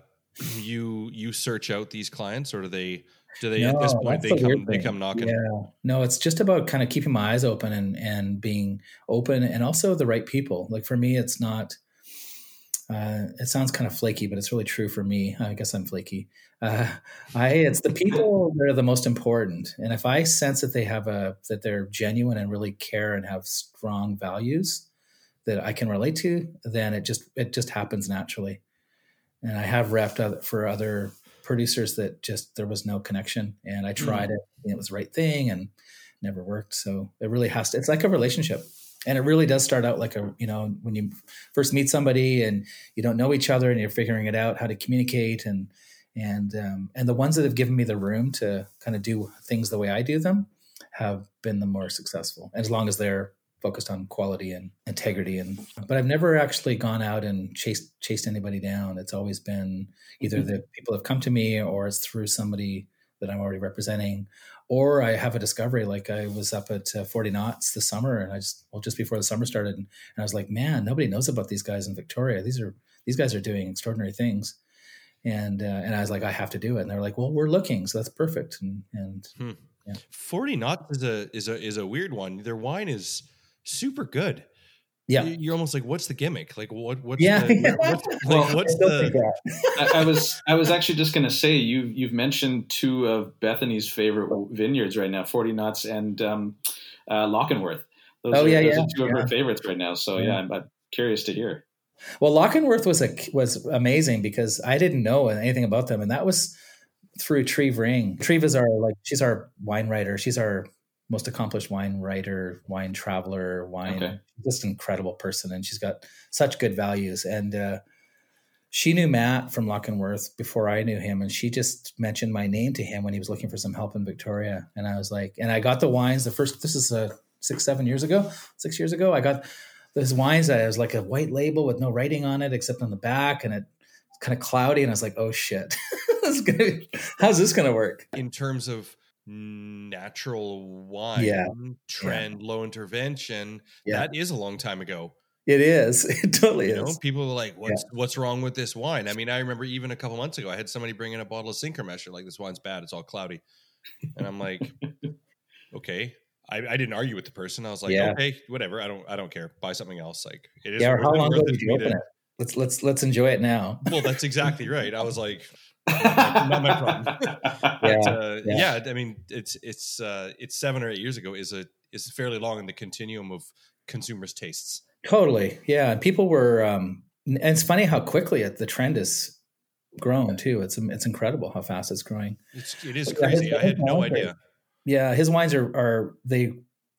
S3: you you search out these clients, or do they do they at this point they
S1: the
S3: come they come knocking?
S1: Yeah, no, it's just about kind of keeping my eyes open and and being open, and also the right people. Like for me, it's not. Uh, it sounds kind of flaky, but it's really true for me. I guess I'm flaky. Uh, I it's the people that are the most important, and if I sense that they have a that they're genuine and really care and have strong values that I can relate to, then it just it just happens naturally. And I have other, for other producers that just there was no connection, and I tried it, and it was the right thing, and never worked. So it really has to. It's like a relationship, and it really does start out like a you know when you first meet somebody and you don't know each other and you're figuring it out how to communicate and and um, and the ones that have given me the room to kind of do things the way I do them have been the more successful, as long as they're focused on quality and integrity. And but I've never actually gone out and chased chased anybody down. It's always been either the people have come to me or it's through somebody that I'm already representing. Or I have a discovery like I was up at uh, 40 knots this summer and I just well just before the summer started and, I was like man nobody knows about these guys in Victoria. These are these guys are doing extraordinary things. And uh, and I was like I have to do it. And they're like well we're looking so that's perfect. And and
S3: Forty knots is a is a is a weird one. Their wine is super good.
S1: yeah
S3: You- you're almost like, what's the gimmick? Like, what what's
S1: Yeah.
S3: the, what's, like, what's
S1: I
S3: the.
S6: I, I was I was actually just gonna say you you've mentioned two of Bethany's favorite vineyards right now, Forty Knots and um, uh, Lock and Worth. Those
S1: Oh,
S6: are,
S1: yeah,
S6: those
S1: yeah,
S6: are two of
S1: yeah.
S6: her favorites right now. So yeah,
S1: Yeah.
S6: I'm, I'm curious to hear.
S1: Well, Lock and Worth was a was amazing because I didn't know anything about them, and that was through Treve Ring. Treve is our like she's our wine writer. She's our most accomplished wine writer, wine traveler, wine
S6: Okay.
S1: just incredible person, and she's got such good values. And uh, she knew Matt from Lock and Worth before I knew him, and she just mentioned my name to him when he was looking for some help in Victoria. And I was like, and I got the wines. The first this is uh, six seven years ago, six years ago. I got those wines that was like a white label with no writing on it except on the back, and it kind of cloudy. And I was like, oh shit, this is gonna, how's this gonna work?
S3: in terms of natural wine
S1: Yeah.
S3: trend, low intervention?
S1: Yeah.
S3: That is a long time ago.
S1: It is. It totally
S3: You
S1: is.
S3: know, people were like, "What's what's wrong with this wine?" I mean, I remember even a couple months ago, I had somebody bring in a bottle of Synchromesh. They're like, "This wine's bad. It's all cloudy," and I'm like, "Okay." I, I didn't argue with the person. I was like,
S1: Yeah.
S3: "Okay, whatever. I don't I don't care. Buy something else." Like it is.
S1: yeah. Or how long ago did you open
S3: to-
S1: it? Let's let's let's enjoy it now.
S3: Well, that's exactly right. I was like, not my problem.
S1: Yeah,
S3: But, uh,
S1: yeah.
S3: yeah. I mean, it's it's uh, it's seven or eight years ago. Is a is fairly long in the continuum of consumers' tastes.
S1: Totally. Yeah. And people were, um, and it's funny how quickly it, the trend is grown too. It's, it's incredible how fast it's growing.
S3: It's it is
S1: Yeah, his-
S3: crazy. I
S1: his
S3: had no
S1: wines are-
S3: idea.
S1: Yeah. His wines are, are they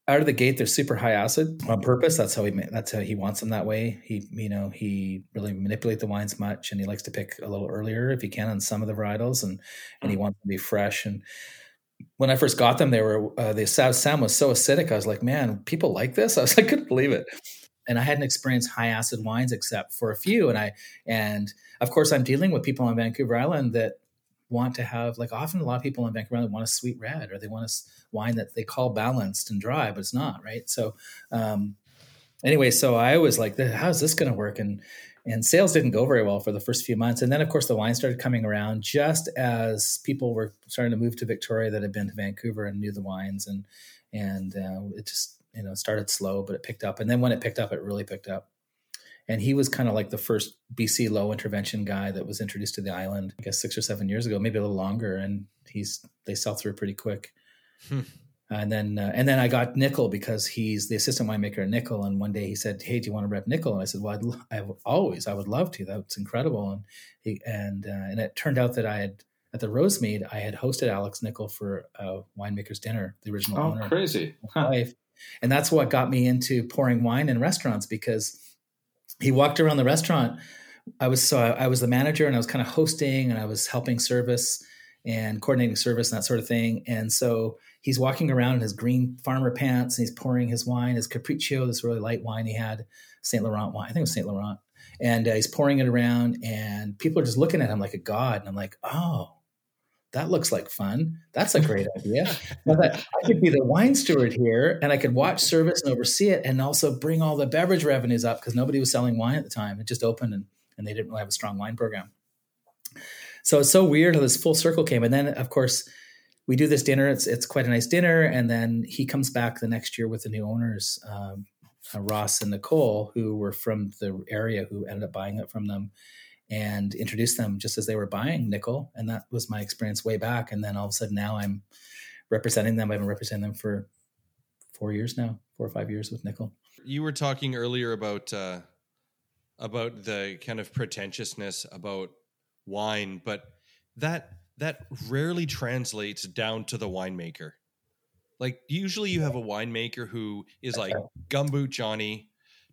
S1: out of the gate, they're super high acid on purpose. That's how he, that's how he wants them that way. He, you know, he really manipulate the wines much and he likes to pick a little earlier if he can on some of the varietals and, and he wants them to be fresh. And when I first got them, they were, uh, the Sam was so acidic. I was like, man, people like this. I was, I couldn't believe it. and I hadn't experienced high acid wines except for a few. And I, and of course, I'm dealing with people on Vancouver Island that want to have like often a lot of people on Vancouver Island want a sweet red or they want a wine that they call balanced and dry, but it's not right. So, um, anyway, so I was like, how's this going to work? And and sales didn't go very well for the first few months. And then, of course, the wine started coming around just as people were starting to move to Victoria that had been to Vancouver and knew the wines, and and uh, it just you know started slow, but it picked up. And then when it picked up, it really picked up. And he was kind of like the first BC low intervention guy that was introduced to the island, I guess six or seven years ago, maybe a little longer. And he's they sell through pretty quick. Hmm and then uh, and then I got Nichol because he's the assistant winemaker at Nichol. And one day he said, "Hey, do you want to rep Nichol?" And I said, "Well, I'd, I always, I would love to. That's incredible." And he and uh, and it turned out that I had at the Rosemead, I had hosted Alex Nichol for a winemaker's dinner, the original
S6: oh,
S1: owner,
S6: crazy, huh.
S1: wife, and that's what got me into pouring wine in restaurants because he walked around the restaurant. I was so I, was the manager and I was kind of hosting and I was helping service and coordinating service and that sort of thing. And so he's walking around in his green farmer pants and he's pouring his wine, his Capriccio, this really light wine he had, Saint Laurent wine. I think it was Saint Laurent. And uh, he's pouring it around, and people are just looking at him like a god. And I'm like, oh, that looks like fun. That's a great idea. I could be the wine steward here, and I could watch service and oversee it, and also bring all the beverage revenues up because nobody was selling wine at the time. It just opened, and, and they didn't really have a strong wine program. So it's so weird how this full circle came. And then, of course, we do this dinner. It's it's quite a nice dinner, and then he comes back the next year with the new owners, um, uh, Ross and Nicole, who were from the area, who ended up buying it from them, and introduced them just as they were buying Nichol, and that was my experience way back. And then all of a sudden, now I'm representing them. I've been representing them for four years now, four or five years with Nichol.
S3: You were talking earlier about uh, about the kind of pretentiousness about wine, but that that rarely translates down to the winemaker. Like usually you have a winemaker who is like gumboot Johnny,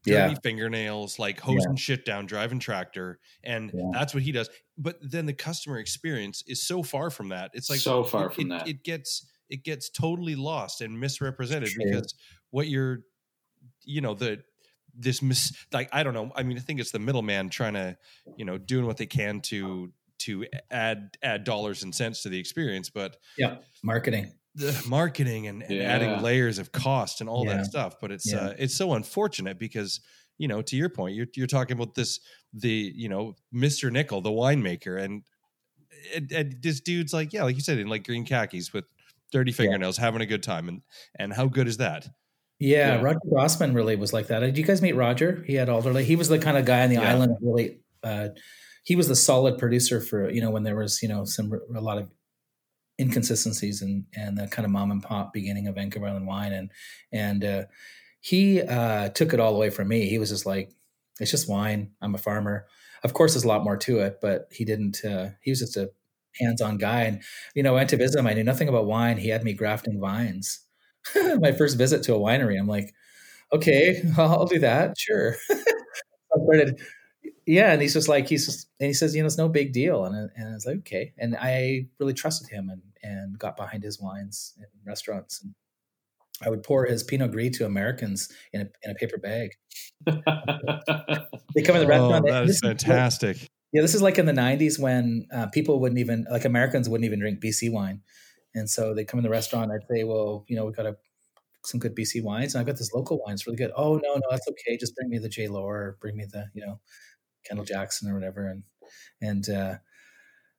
S3: dirty yeah. fingernails, like hosing yeah. shit down, driving tractor, and yeah. that's what he does. But then the customer experience is so far from that. It's like
S6: so far
S3: it,
S6: from
S3: it,
S6: that.
S3: It gets it gets totally lost and misrepresented because what you're, you know, the this mis like I don't know. I mean, I think it's the middleman trying to, you know, doing what they can to to add add dollars and cents to the experience but
S1: yeah marketing
S3: the marketing and, and yeah. adding layers of cost and all yeah. that stuff but it's yeah. uh, it's so unfortunate because you know to your point you're, you're talking about this the you know mr nichol the winemaker and, and, and this dude's like yeah like you said in like green khakis with dirty fingernails having a good time and and how good is that
S1: yeah, Roger Dosman really was like that. Did you guys meet Roger? He had Alderlea. He was the kind of guy on the island really uh, he was the solid producer for you know when there was you know some a lot of inconsistencies and and the kind of mom and pop beginning of Vancouver Island wine and and uh, he uh, took it all away from me. He was just like, it's just wine. I'm a farmer. Of course, there's a lot more to it, but he didn't. Uh, he was just a hands-on guy. And you know, I went to visit him. I knew nothing about wine. He had me grafting vines. My first visit to a winery. I'm like, okay, I'll do that. Sure. I started yeah, and he's just like he's just, and he says, you know, it's no big deal, and and I was like, okay, and I really trusted him and and got behind his wines in restaurants, and I would pour his Pinot Gris to Americans in a in a paper bag. they come in the restaurant.
S3: Oh, that is fantastic.
S1: Is, yeah, this is like in the '90s when uh, people wouldn't even like Americans wouldn't even drink BC wine, and so they come in the restaurant. I'd say, well, you know, we've got a some good BC wines, and I've got this local wine. It's really good. Oh no, no, that's okay. Just bring me the J. Lohr, or bring me the you know Kendall Jackson or whatever, and and uh,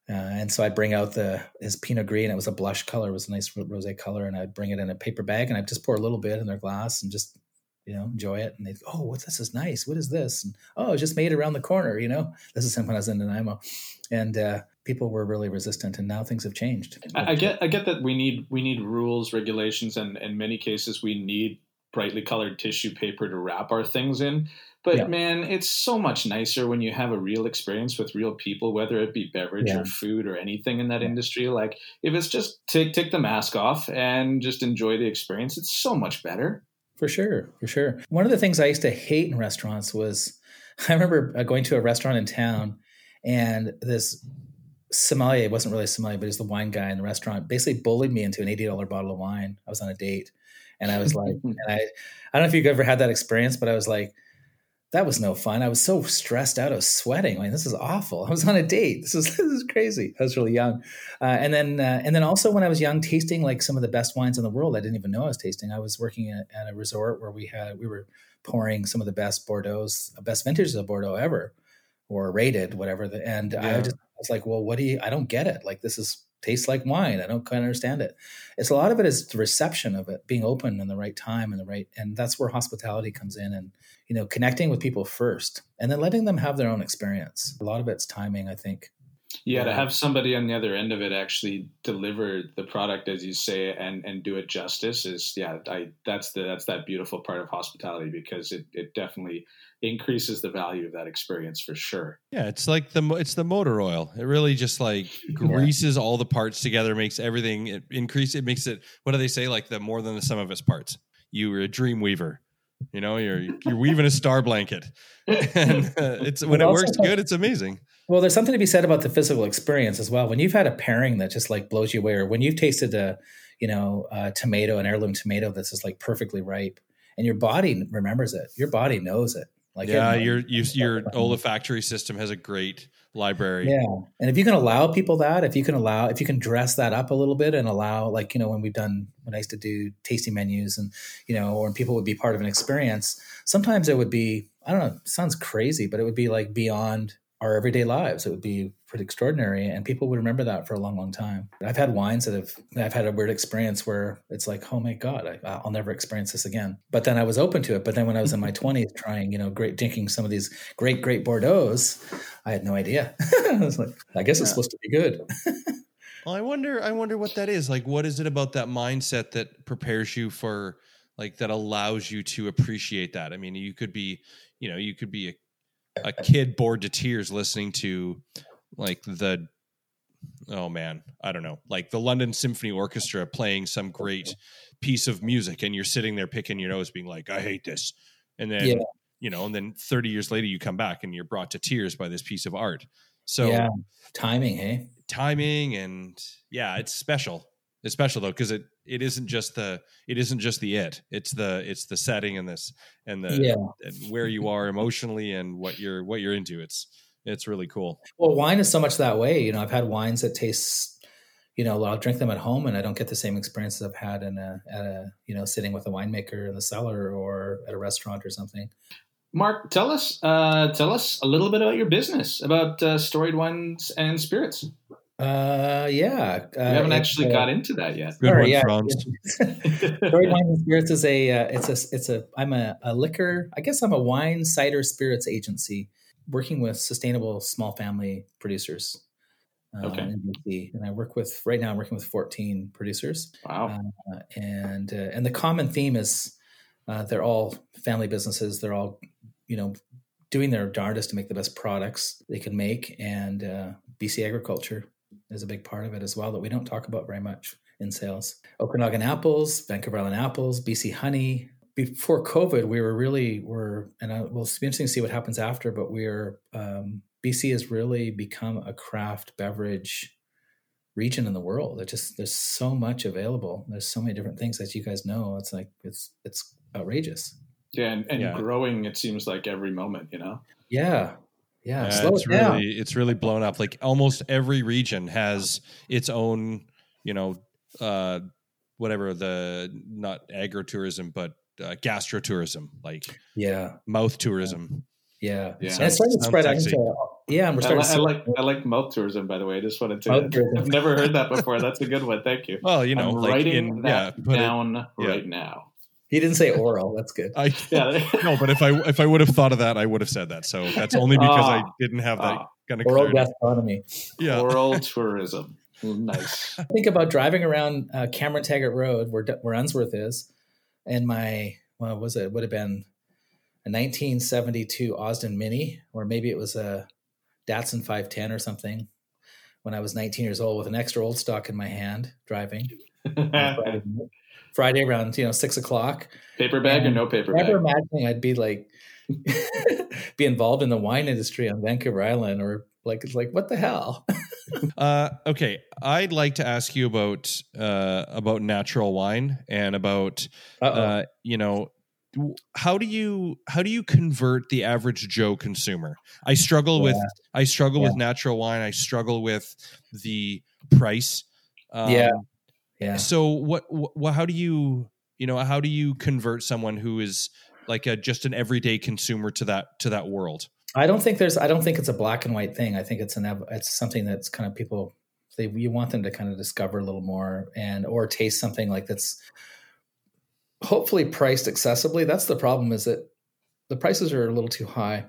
S1: uh, and so I'd bring out the his Pinot Gris, and it was a blush color, it was a nice rosé color, and I'd bring it in a paper bag, and I'd just pour a little bit in their glass and just you know enjoy it. And they'd "Oh, what's this? Is nice. What is this?" And oh, just made around the corner. You know, this is when I was in Nanaimo, and uh, people were really resistant, and now things have changed.
S6: I, I get I get that we need we need rules, regulations, and in many cases we need brightly colored tissue paper to wrap our things in. But yeah. man, it's so much nicer when you have a real experience with real people, whether it be beverage yeah. or food or anything in that industry. Like if it's just take take the mask off and just enjoy the experience, it's so much better.
S1: For sure, for sure. One of the things I used to hate in restaurants was I remember uh, going to a restaurant in town and this sommelier wasn't really a sommelier, but he's the wine guy in the restaurant. Basically, bullied me into an eighty dollar bottle of wine. I was on a date, and I was like, and I, I don't know if you've ever had that experience, but I was like, that was no fun. I was so stressed out. I was sweating. Like this is awful. I was on a date. This is this is crazy. I was really young, uh, and then uh, and then also when I was young, tasting like some of the best wines in the world. I didn't even know I was tasting. I was working at, at a resort where we had we were pouring some of the best Bordeaux's, best vintages of Bordeaux ever, or rated whatever. The, and I just I was like, well, what do you? I don't get it. Like this is tastes like wine. I don't quite understand it. It's a lot of it is the reception of it, being open in the right time and the right, and that's where hospitality comes in, and you know, connecting with people first, and then letting them have their own experience. A lot of it's timing, I think.
S6: Yeah, to have somebody on the other end of it actually deliver the product as you say and and do it justice is yeah, I that's the that's that beautiful part of hospitality because it it definitely increases the value of that experience for sure.
S3: Yeah, it's like the it's the motor oil. It really just like greases all the parts together, makes everything it increase. It makes it. What do they say? Like the more than the sum of its parts. You were a dream weaver. You know, you're you're weaving a star blanket, and uh, it's when it works good, it's amazing.
S1: Well, there's something to be said about the physical experience as well. When you've had a pairing that just like blows you away, or when you've tasted a, you know, a tomato, an heirloom tomato that's just like perfectly ripe, and your body remembers it, your body knows it.
S3: Like yeah, your you, your olfactory system has a great library.
S1: Yeah, and if you can allow people that, if you can allow, if you can dress that up a little bit and allow, like you know, when we've done when I used to do tasting menus, and you know, or when people would be part of an experience, sometimes it would be I don't know, sounds crazy, but it would be like beyond our everyday lives. It would be pretty extraordinary, and people would remember that for a long, long time. I've had wines that have I've had a weird experience where it's like, oh my god, I, will never experience this again. But then I was open to it. But then when I was in my twenties, trying you know, great drinking some of these great, great Bordeaux's, I had no idea. I was like, I guess it's supposed to be good.
S3: well, I wonder, I wonder what that is. Like, what is it about that mindset that prepares you for? like that allows you to appreciate that. I mean, you could be, you know, you could be a a kid bored to tears listening to like the oh man i don't know like the london symphony orchestra playing some great piece of music and you're sitting there picking your nose being like i hate this. And then yeah. you know and then 30 years later you come back and you're brought to tears by this piece of art. So
S1: yeah. Timing hey?
S3: Timing and yeah it's special. It's special though because it it isn't just the it isn't just the it. It's the it's the setting and this and the yeah. and where you are emotionally and what you're what you're into. It's it's really cool
S1: well wine is so much that way you know i've had wines that taste you know i'll drink them at home and i don't get the same experiences i've had in a at a you know sitting with a winemaker in the cellar or at a restaurant or something
S6: mark tell us uh tell us a little bit about your business about uh, storied wines and spirits
S1: uh, yeah.
S6: Uh, we haven't actually uh, got into that yet.
S3: Good one, yeah. Franz.
S1: Story Wines and Spirits is a, uh, it's a, it's a, I'm a, a liquor, I guess I'm a wine, cider, spirits agency working with sustainable small family producers.
S6: Uh, okay.
S1: And I work with, right now I'm working with 14 producers.
S6: Wow.
S1: Uh, and, uh, and the common theme is uh, they're all family businesses. They're all, you know, doing their darndest to make the best products they can make. And uh, BC agriculture is a big part of it as well that we don't talk about very much in sales. Okanagan apples, Vancouver Island apples, BC honey. Before COVID, we were really were, and I, will be interesting to see what happens after. But we're um, BC has really become a craft beverage region in the world. It just there's so much available. There's so many different things as you guys know. It's like it's it's outrageous.
S6: Yeah, and, and yeah. growing. It seems like every moment. You know.
S1: Yeah, yeah,
S3: uh, it's it really it's really blown up. Like almost every region has its own, you know, uh, whatever the not agritourism, but uh, gastrotourism, like
S1: yeah,
S3: mouth tourism.
S1: Yeah, yeah. And it's starting to spread out into yeah.
S6: And we're starting. I, I like I like mouth tourism. By the way, I just wanted to. I've never heard that before. That's a good one. Thank you.
S3: Well, you know,
S6: I'm
S3: like
S6: writing
S3: in,
S6: that yeah, down it, yeah. right now.
S1: He didn't say oral. That's good.
S3: I, yeah. no, but if I if I would have thought of that, I would have said that. So that's only because uh, I ah. didn't have that uh, kind of
S1: oral clarity. gastronomy.
S6: Yeah, oral tourism. Nice.
S1: Think about driving around uh, Cameron Taggart Road, where where Unsworth is, and my what was it? Would have been a 1972 Austin Mini, or maybe it was a Datsun 510 or something. When I was 19 years old, with an extra old stock in my hand, driving. Friday around you know six o'clock.
S6: Paper bag and or no paper bag?
S1: Never imagining I'd be like be involved in the wine industry on Vancouver Island or like it's like what the hell.
S3: uh, okay, I'd like to ask you about uh, about natural wine and about uh, you know how do you how do you convert the average Joe consumer? I struggle with I struggle with natural wine. I struggle with the price. Um,
S1: Yeah. yeah.
S3: So what, what how do you you know how do you convert someone who is like a just an everyday consumer to that to that world?
S1: I don't think there's. I don't think it's a black and white thing. I think it's an. It's something that's kind of people. They you want them to kind of discover a little more and or taste something like that's hopefully priced accessibly. That's the problem. Is that the prices are a little too high,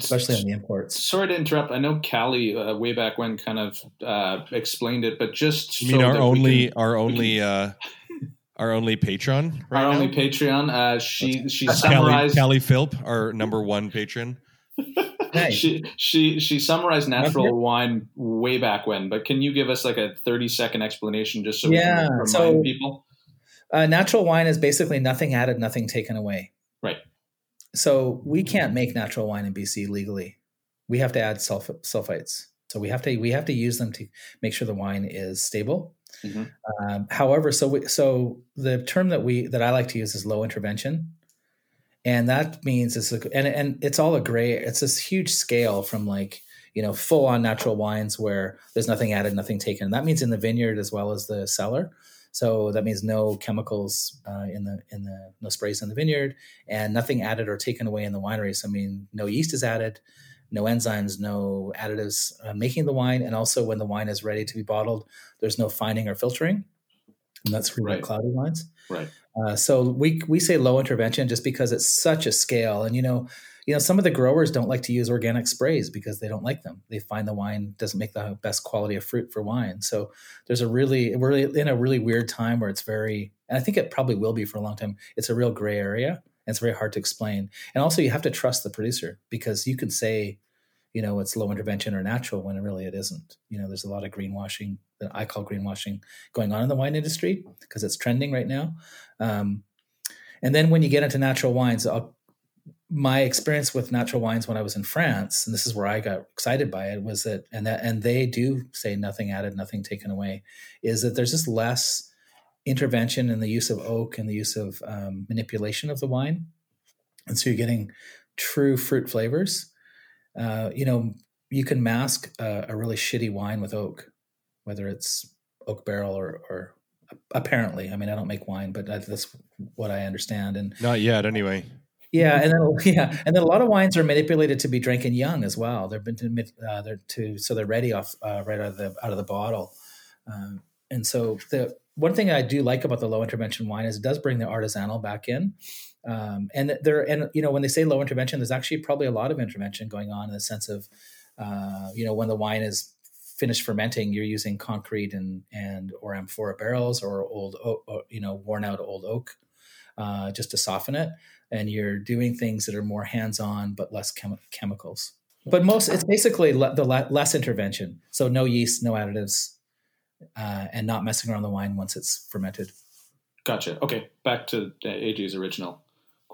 S1: especially on the imports.
S6: Sorry to interrupt. I know Callie uh, way back when kind of uh, explained it, but just
S3: You mean
S6: so
S3: our only
S6: can-
S3: our only uh our only patron right
S6: our
S3: now?
S6: only Patreon. Uh, she she
S3: Callie,
S6: summarized
S3: Callie Philp, our number one patron.
S1: Nice.
S6: she she she summarized natural wine way back when. But can you give us like a thirty second explanation just so we
S1: Yeah,
S6: can remind
S1: so-
S6: people?
S1: Uh, natural wine is basically nothing added, nothing taken away.
S6: Right.
S1: So we can't make natural wine in BC legally. We have to add sulf- sulfites. So we have to we have to use them to make sure the wine is stable.
S6: Mhm.
S1: Um, however, so we, so the term that we that I like to use is low intervention, and that means it's a, and and it's all a gray. It's this huge scale from like you know full on natural wines where there's nothing added, nothing taken. That means in the vineyard as well as the cellar. So that means no chemicals uh, in the in the no sprays in the vineyard, and nothing added or taken away in the winery. So I mean, no yeast is added, no enzymes, no additives uh, making the wine, and also when the wine is ready to be bottled, there's no fining or filtering, and that's for
S6: Right.
S1: cloudy wines.
S6: Right.
S1: Uh, so we we say low intervention just because it's such a scale, and you know, you know, some of the growers don't like to use organic sprays because they don't like them. They find the wine doesn't make the best quality of fruit for wine. So there's a really we're in a really weird time where it's very, and I think it probably will be for a long time. It's a real gray area, and it's very hard to explain. And also, you have to trust the producer because you can say, you know, it's low intervention or natural when really it isn't. You know, there's a lot of greenwashing that I call greenwashing going on in the wine industry because it's trending right now. Um, and then when you get into natural wines, I'll, my experience with natural wines when I was in France, and this is where I got excited by it, was that and that and they do say nothing added, nothing taken away, is that there's just less intervention in the use of oak and the use of um, manipulation of the wine, and so you're getting true fruit flavors. Uh, you know, you can mask a, a really shitty wine with oak, whether it's oak barrel or, or apparently. I mean, I don't make wine, but that's what I understand. And
S3: Not yet, anyway.
S1: yeah, and then yeah, and then a lot of wines are manipulated to be drinking young as well. They've been to, uh, they're to so they're ready off uh, right out of the out of the bottle. Um, and so the one thing I do like about the low intervention wine is it does bring the artisanal back in. Um, and there and you know when they say low intervention, there's actually probably a lot of intervention going on in the sense of uh, you know when the wine is finished fermenting, you're using concrete and and or amphora barrels or old oak, or, you know worn out old oak uh, just to soften it. And you're doing things that are more hands-on but less chem- chemicals. But most it's basically le- the le- less intervention. So no yeast no additives uh, and not messing around the wine once it's fermented.
S6: Gotcha. Okay, back to AJ's original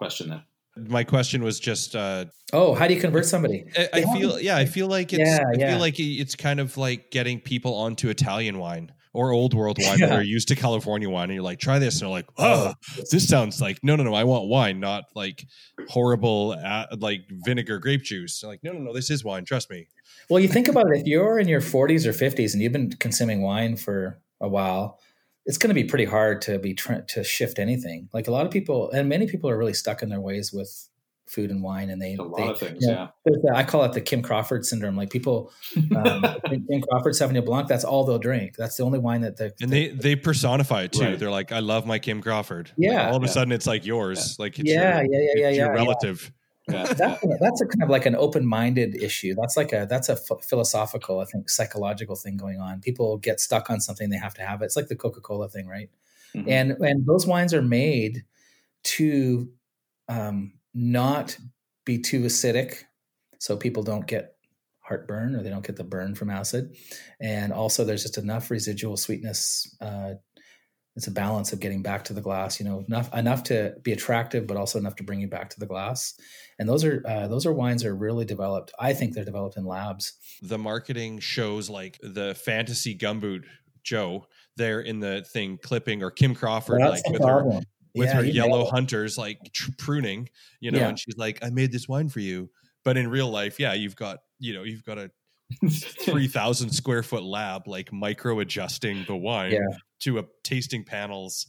S6: question then.
S3: My question was just uh
S1: oh how do you convert somebody
S3: I, I feel yeah, I feel like it's
S1: Yeah,
S3: I
S1: yeah.
S3: feel like it's kind of like getting people onto Italian wine or old world wine
S1: Yeah.
S3: that are used to California wine and you're like, try this, and they're like, oh, this sounds like no no no, I want wine, not like horrible uh, like vinegar grape juice. They're like, no no no, this is wine, trust me.
S1: well you think about it if you're in your 40s or 50s and you've been consuming wine for a while it's going to be pretty hard to be tr- to shift anything like a lot of people and many people are really stuck in their ways with food and wine and they
S6: A lot
S1: they,
S6: of things,
S1: you know,
S6: yeah.
S1: I call it the Kim Crawford syndrome. Like people, um, Kim Crawford Sauvignon Blanc, that's all they'll drink. That's the only wine that the,
S3: And they they personify it too.
S6: Right.
S3: They're like, I love my Kim Crawford. Like,
S1: Yeah.
S3: all of a
S6: Yeah.
S3: sudden it's like yours. Like it's
S1: Yeah,
S3: your,
S1: yeah, yeah, yeah,
S3: it's your
S1: yeah, yeah.
S3: relative.
S6: Yeah,
S1: that's a, that's a kind of like an open-minded issue. That's like a that's a philosophical, I think, psychological thing going on. People get stuck on something; they have to have it. It's like the Coca-Cola thing, right?
S6: Mhm.
S1: And and those wines are made to um, not be too acidic, so people don't get heartburn or they don't get the burn from acid. And also, there's just enough residual sweetness. Uh, it's a balance of getting back to the glass, you know, enough enough to be attractive, but also enough to bring you back to the glass. And those are uh, those are wines that are really developed. I think they're developed in labs.
S3: The marketing shows like the fantasy gumboot Joe there in the thing clipping or Kim Crawford
S1: That's
S3: like with her with
S1: Yeah,
S3: her yellow hunters like tr- pruning, you know,
S1: Yeah.
S3: and she's like, I made this wine for you. But in real life, yeah, you've got, you know, you've got a 3000 square foot lab like micro adjusting the wine
S1: Yeah.
S3: to a tasting panels,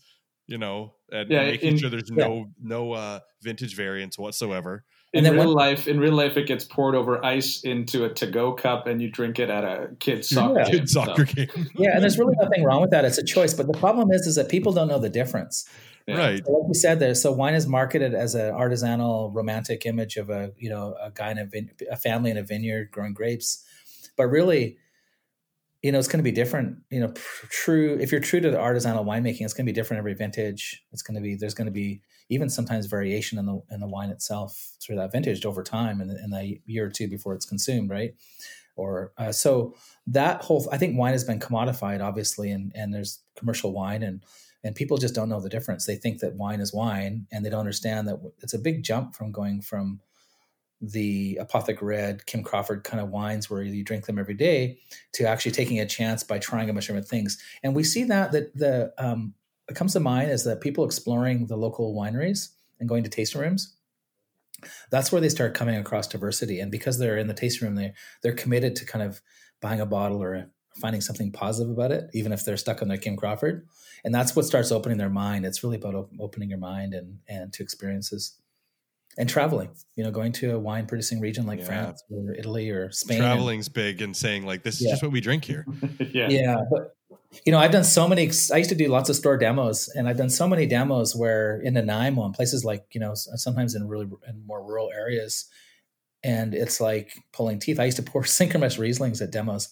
S3: you know, and
S6: Yeah,
S3: making
S6: in-
S3: sure there's
S1: yeah.
S3: no no uh vintage variants whatsoever.
S6: in
S1: And then
S6: real
S1: one-
S6: life, in real life, it gets poured over ice into a to-go cup, and you drink it at a kid's soccer
S1: Yeah.
S6: game.
S3: Kid
S6: So,
S3: soccer game.
S1: Yeah, and there's really nothing wrong with that. It's a choice, but the problem is, is that people don't know the difference.
S6: yeah.
S3: Right.
S1: So like you said there, so wine is marketed as an artisanal, romantic image of a you know a guy in a, vine- a family in a vineyard growing grapes, but really, you know, it's going to be different. You know, pr- true if you're true to the artisanal winemaking, it's going to be different every vintage. It's going to be there's going to be even sometimes variation in the in the wine itself through that vintage over time and in the year or two before it's consumed, right? Or uh, so that whole I think wine has been commodified, obviously, and and there's commercial wine and and people just don't know the difference. They think that wine is wine, and they don't understand that it's a big jump from going from the Apothic Red, Kim Crawford kind of wines where you drink them every day to actually taking a chance by trying a bunch of different things. And we see that that the um, what comes to mind is that people exploring the local wineries and going to tasting rooms. That's where they start coming across diversity, and because they're in the tasting room, they they're committed to kind of buying a bottle or finding something positive about it, even if they're stuck on their Kim Crawford. And that's what starts opening their mind. It's really about op- opening your mind and and to experiences and traveling. You know, going to a wine producing region like
S3: Yeah.
S1: France or Italy or Spain. and-
S3: Traveling's big and saying like this is
S1: Yeah.
S3: just what we drink here.
S6: yeah.
S1: yeah but you know i've done so many i used to do lots of store demos and i've done so many demos where in nanaimo and places like you know sometimes in really in more rural areas and it's like pulling teeth i used to pour synchromesh rieslings at demos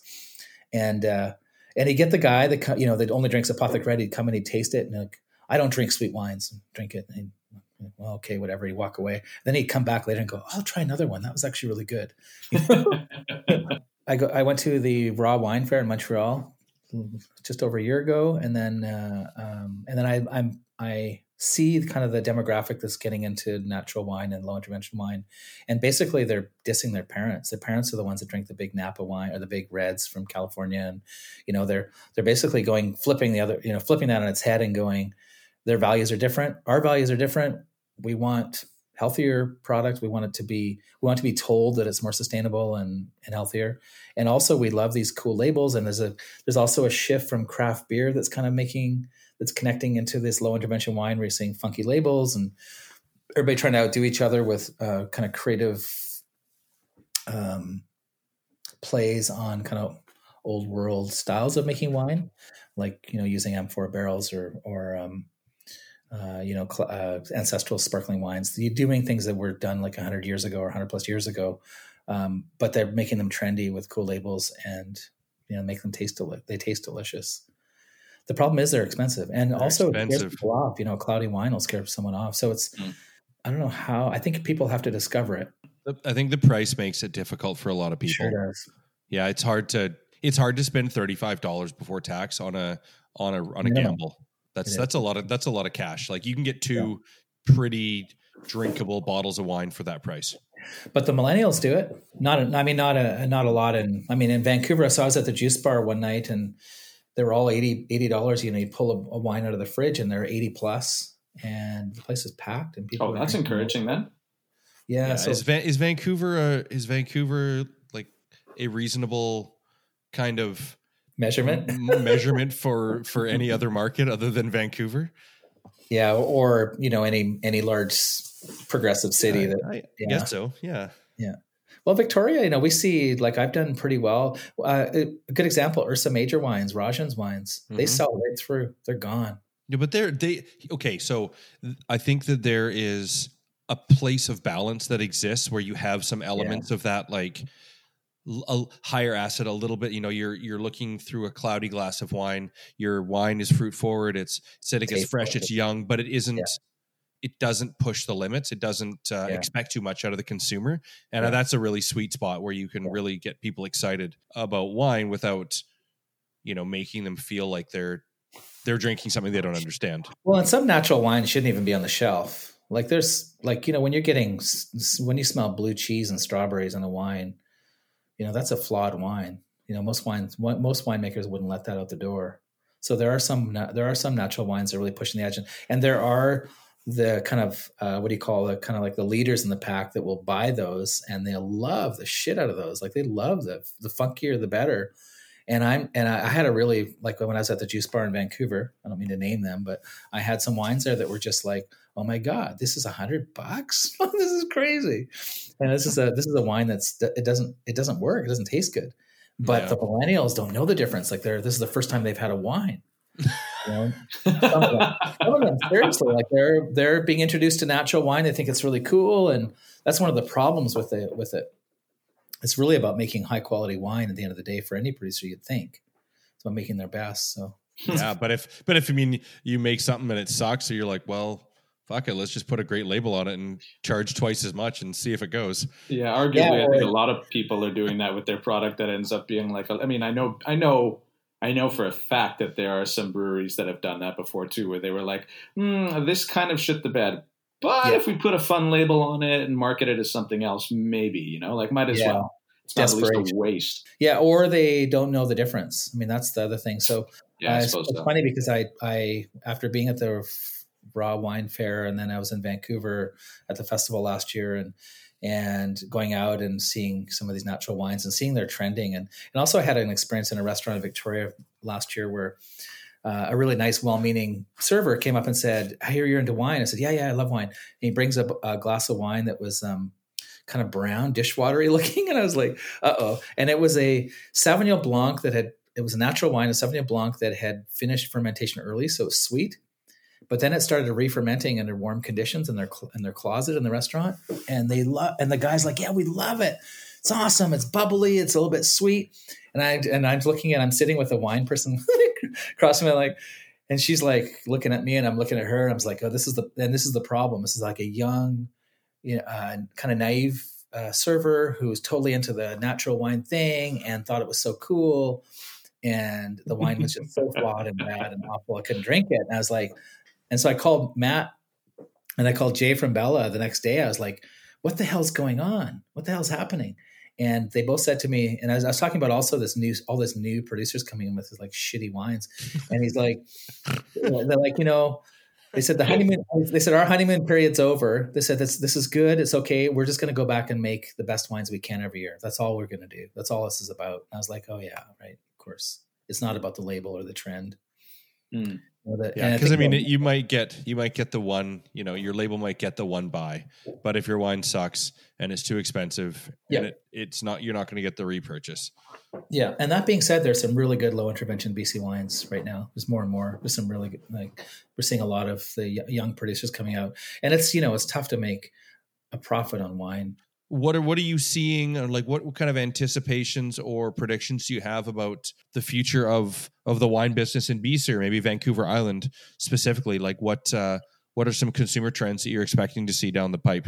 S1: and uh and he'd get the guy that you know that only drinks apothic red he'd come and he'd taste it and like i don't drink sweet wines drink it and he'd, well okay whatever he'd walk away then he'd come back later and go i'll try another one that was actually really good I go. I went to the Raw Wine Fair in Montreal just over a year ago, and then uh, um, and then I I'm I see kind of the demographic that's getting into natural wine and low intervention wine, and basically they're dissing their parents. Their parents are the ones that drink the big Napa wine or the big reds from California, and you know they're they're basically going flipping the other you know flipping that on its head and going their values are different. Our values are different. We want healthier product. We want it to be we want to be told that it's more sustainable and and healthier. And also we love these cool labels. And there's a there's also a shift from craft beer that's kind of making that's connecting into this low intervention wine where you're seeing funky labels and everybody trying to outdo each other with uh, kind of creative um, plays on kind of old world styles of making wine, like you know using amphora barrels or or um, uh, you know cl- uh, ancestral sparkling wines. You're doing things that were done like 100 years ago or 100 plus years ago, um, but they're making them trendy with cool labels and you know make them taste deli- they taste delicious. The problem is they're expensive, and
S3: They're
S1: also it scares
S3: expensive.
S1: people off. You know, a cloudy wine will scare someone off. So it's
S6: Mm.
S1: I don't know how. I think people have to discover it.
S3: I think the price makes it difficult for a lot of people.
S1: Sure does.
S3: Yeah, it's hard to it's hard to spend thirty five dollars before tax on a on a on a
S1: Minimum.
S3: gamble. That's that's a lot of that's a lot of cash. Like you can get two pretty drinkable bottles of wine for that price.
S1: But the millennials do it. Not, a, I mean, not a, not a lot. In, I mean, in Vancouver, so I was at the juice bar one night, and they were all 80 dollars. You know, you pull a, a wine out of the fridge, and they're eighty plus, and the place is packed, and people.
S6: Oh, that's encouraging then.
S1: Yeah.
S3: Yeah,
S1: so
S3: is, Van, is Vancouver uh, is Vancouver like a reasonable kind of
S1: measurement.
S3: measurement for for any other market other than Vancouver?
S1: Yeah, or you know, any any large progressive city
S3: I,
S1: that.
S3: I
S1: yeah.
S3: guess so. Yeah. Yeah.
S1: Well, Victoria, you know, we see like I've done pretty well. Uh, a good example: Ursa Major wines, Rajan's wines. They
S3: Mhm.
S1: sell right through. They're gone.
S3: Yeah, but they're they okay. So I think that there is a place of balance that exists where you have some elements of that like a higher acid a little bit. You know, you're you're looking through a cloudy glass of wine. Your wine is fruit forward. It's acidic. It's fresh. It's young, but it isn't.
S1: Yeah.
S3: It doesn't push the limits. It doesn't uh,
S1: Yeah.
S3: expect too much out of the consumer, and
S1: Yeah.
S3: that's a really sweet spot where you can really get people excited about wine without, you know, making them feel like they're they're drinking something they don't understand.
S1: Well, and some natural wines shouldn't even be on the shelf. Like there's like you know when you're getting when you smell blue cheese and strawberries in a wine, you know that's a flawed wine. You know most wines most winemakers wouldn't let that out the door. So there are some there are some natural wines that are really pushing the edge, and, and there are the kind of uh, what do you call the Kind of like the leaders in the pack that will buy those, and they'll love the shit out of those. Like they love the the funkier the better. And I'm and I, I had a really like when I was at the juice bar in Vancouver. I don't mean to name them, but I had some wines there that were just like, oh my god, this is a hundred bucks. Oh, this is crazy. And this is a this is a wine that's it doesn't it doesn't work. It doesn't taste good. But
S3: Yeah.
S1: the millennials don't know the difference. Like they're this is the first time they've had a wine. You know? some, of them, some of them, seriously, like they're they're being introduced to natural wine. They think it's really cool, and that's one of the problems with it. With it, it's really about making high quality wine. At the end of the day, for any producer, you'd think it's about making their best. So
S3: yeah, but if but if I mean you make something and it sucks, so you're like, well, fuck it, let's just put a great label on it and charge twice as much and see if it goes.
S6: Yeah, arguably,
S1: Yeah,
S6: I think a lot of people are doing that with their product. That ends up being like, I mean, I know, I know, I know for a fact that there are some breweries that have done that before too, where they were like, hmm, "This kind of shit the bed." But
S1: Yeah.
S6: if we put a fun label on it and market it as something else, maybe you know, like might as
S1: Yeah.
S6: well. It's not at least a waste.
S1: yeah, or they don't know the difference. I mean, that's the other thing. So
S6: Yeah,
S1: Uh, it's
S6: so.
S1: funny because I, I after being at the raw wine fair and then I was in Vancouver at the festival last year and and going out and seeing some of these natural wines and seeing their trending and and also I had an experience in a restaurant in Victoria last year where uh, a really nice, well-meaning server came up and said, "I hear you're into wine." I said, "Yeah, yeah, I love wine." And he brings up a glass of wine that was um, kind of brown, dishwatery looking, and I was like, "Uh oh!" And it was a Sauvignon Blanc that had it was a natural wine, a Sauvignon Blanc that had finished fermentation early, so it was sweet. But then it started re-fermenting under warm conditions in their cl- in their closet in the restaurant, and they love. And the guy's like, "Yeah, we love it. It's awesome. It's bubbly. It's a little bit sweet." And I and I'm looking at. I'm sitting with a wine person across from me, like, and she's like looking at me, and I'm looking at her, and I was like, "Oh, this is the and this is the problem. This is like a young, you know, uh, kind of naive uh, server who was totally into the natural wine thing and thought it was so cool." and the wine was just so flawed and bad and awful. I couldn't drink it. And I was like, and so I called Matt and I called Jay from Bella the next day. I was like, what the hell's going on? What the hell's happening? And they both said to me, and I was, I was talking about also this new, all this new producers coming in with this like shitty wines. And he's like, they're like, you know, they said the honeymoon, they said our honeymoon period's over. They said this, this is good. It's okay. We're just going to go back and make the best wines we can every year. That's all we're going to do. That's all this is about. And I was like, oh yeah, right. Of course. It's not about the label or the trend.
S6: Mm.
S1: Or the-
S3: Yeah, because I,
S1: think
S3: mean, you might get you might get the one, you know, your label might get the one buy, but if your wine sucks and it's too expensive,
S1: Yeah.
S3: and it, it's not, you're not going to get the repurchase.
S1: Yeah, and that being said, there's some really good low intervention BC wines right now. There's more and more. There's some really good, like we're seeing a lot of the young producers coming out, and it's you know it's tough to make a profit on wine.
S3: What are what are you seeing? Or like, what, what kind of anticipations or predictions do you have about the future of of the wine business in BC or maybe Vancouver Island specifically? Like, what uh, what are some consumer trends that you're expecting to see down the pipe?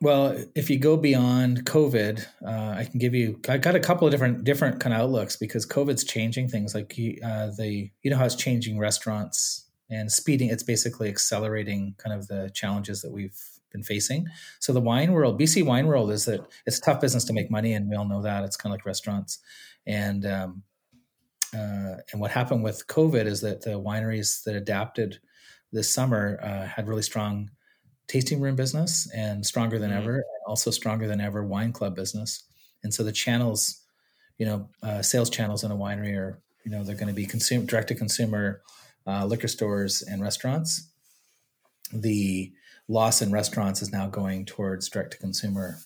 S1: Well, if you go beyond COVID, uh, I can give you. I got a couple of different different kind of outlooks because COVID's changing things. Like uh, the you know how it's changing restaurants and speeding. It's basically accelerating kind of the challenges that we've been facing. So the wine world, BC wine world, is that it's a tough business to make money, and we all know that. It's kind of like restaurants, and um, uh, and what happened with COVID is that the wineries that adapted this summer uh, had really strong tasting room business and stronger than
S3: Mhm.
S1: ever, and also stronger than ever wine club business. And so the channels, you know, uh, sales channels in a winery are, you know, they're going to be consume direct to consumer, uh, liquor stores and restaurants. The loss in restaurants is now going towards direct to consumer,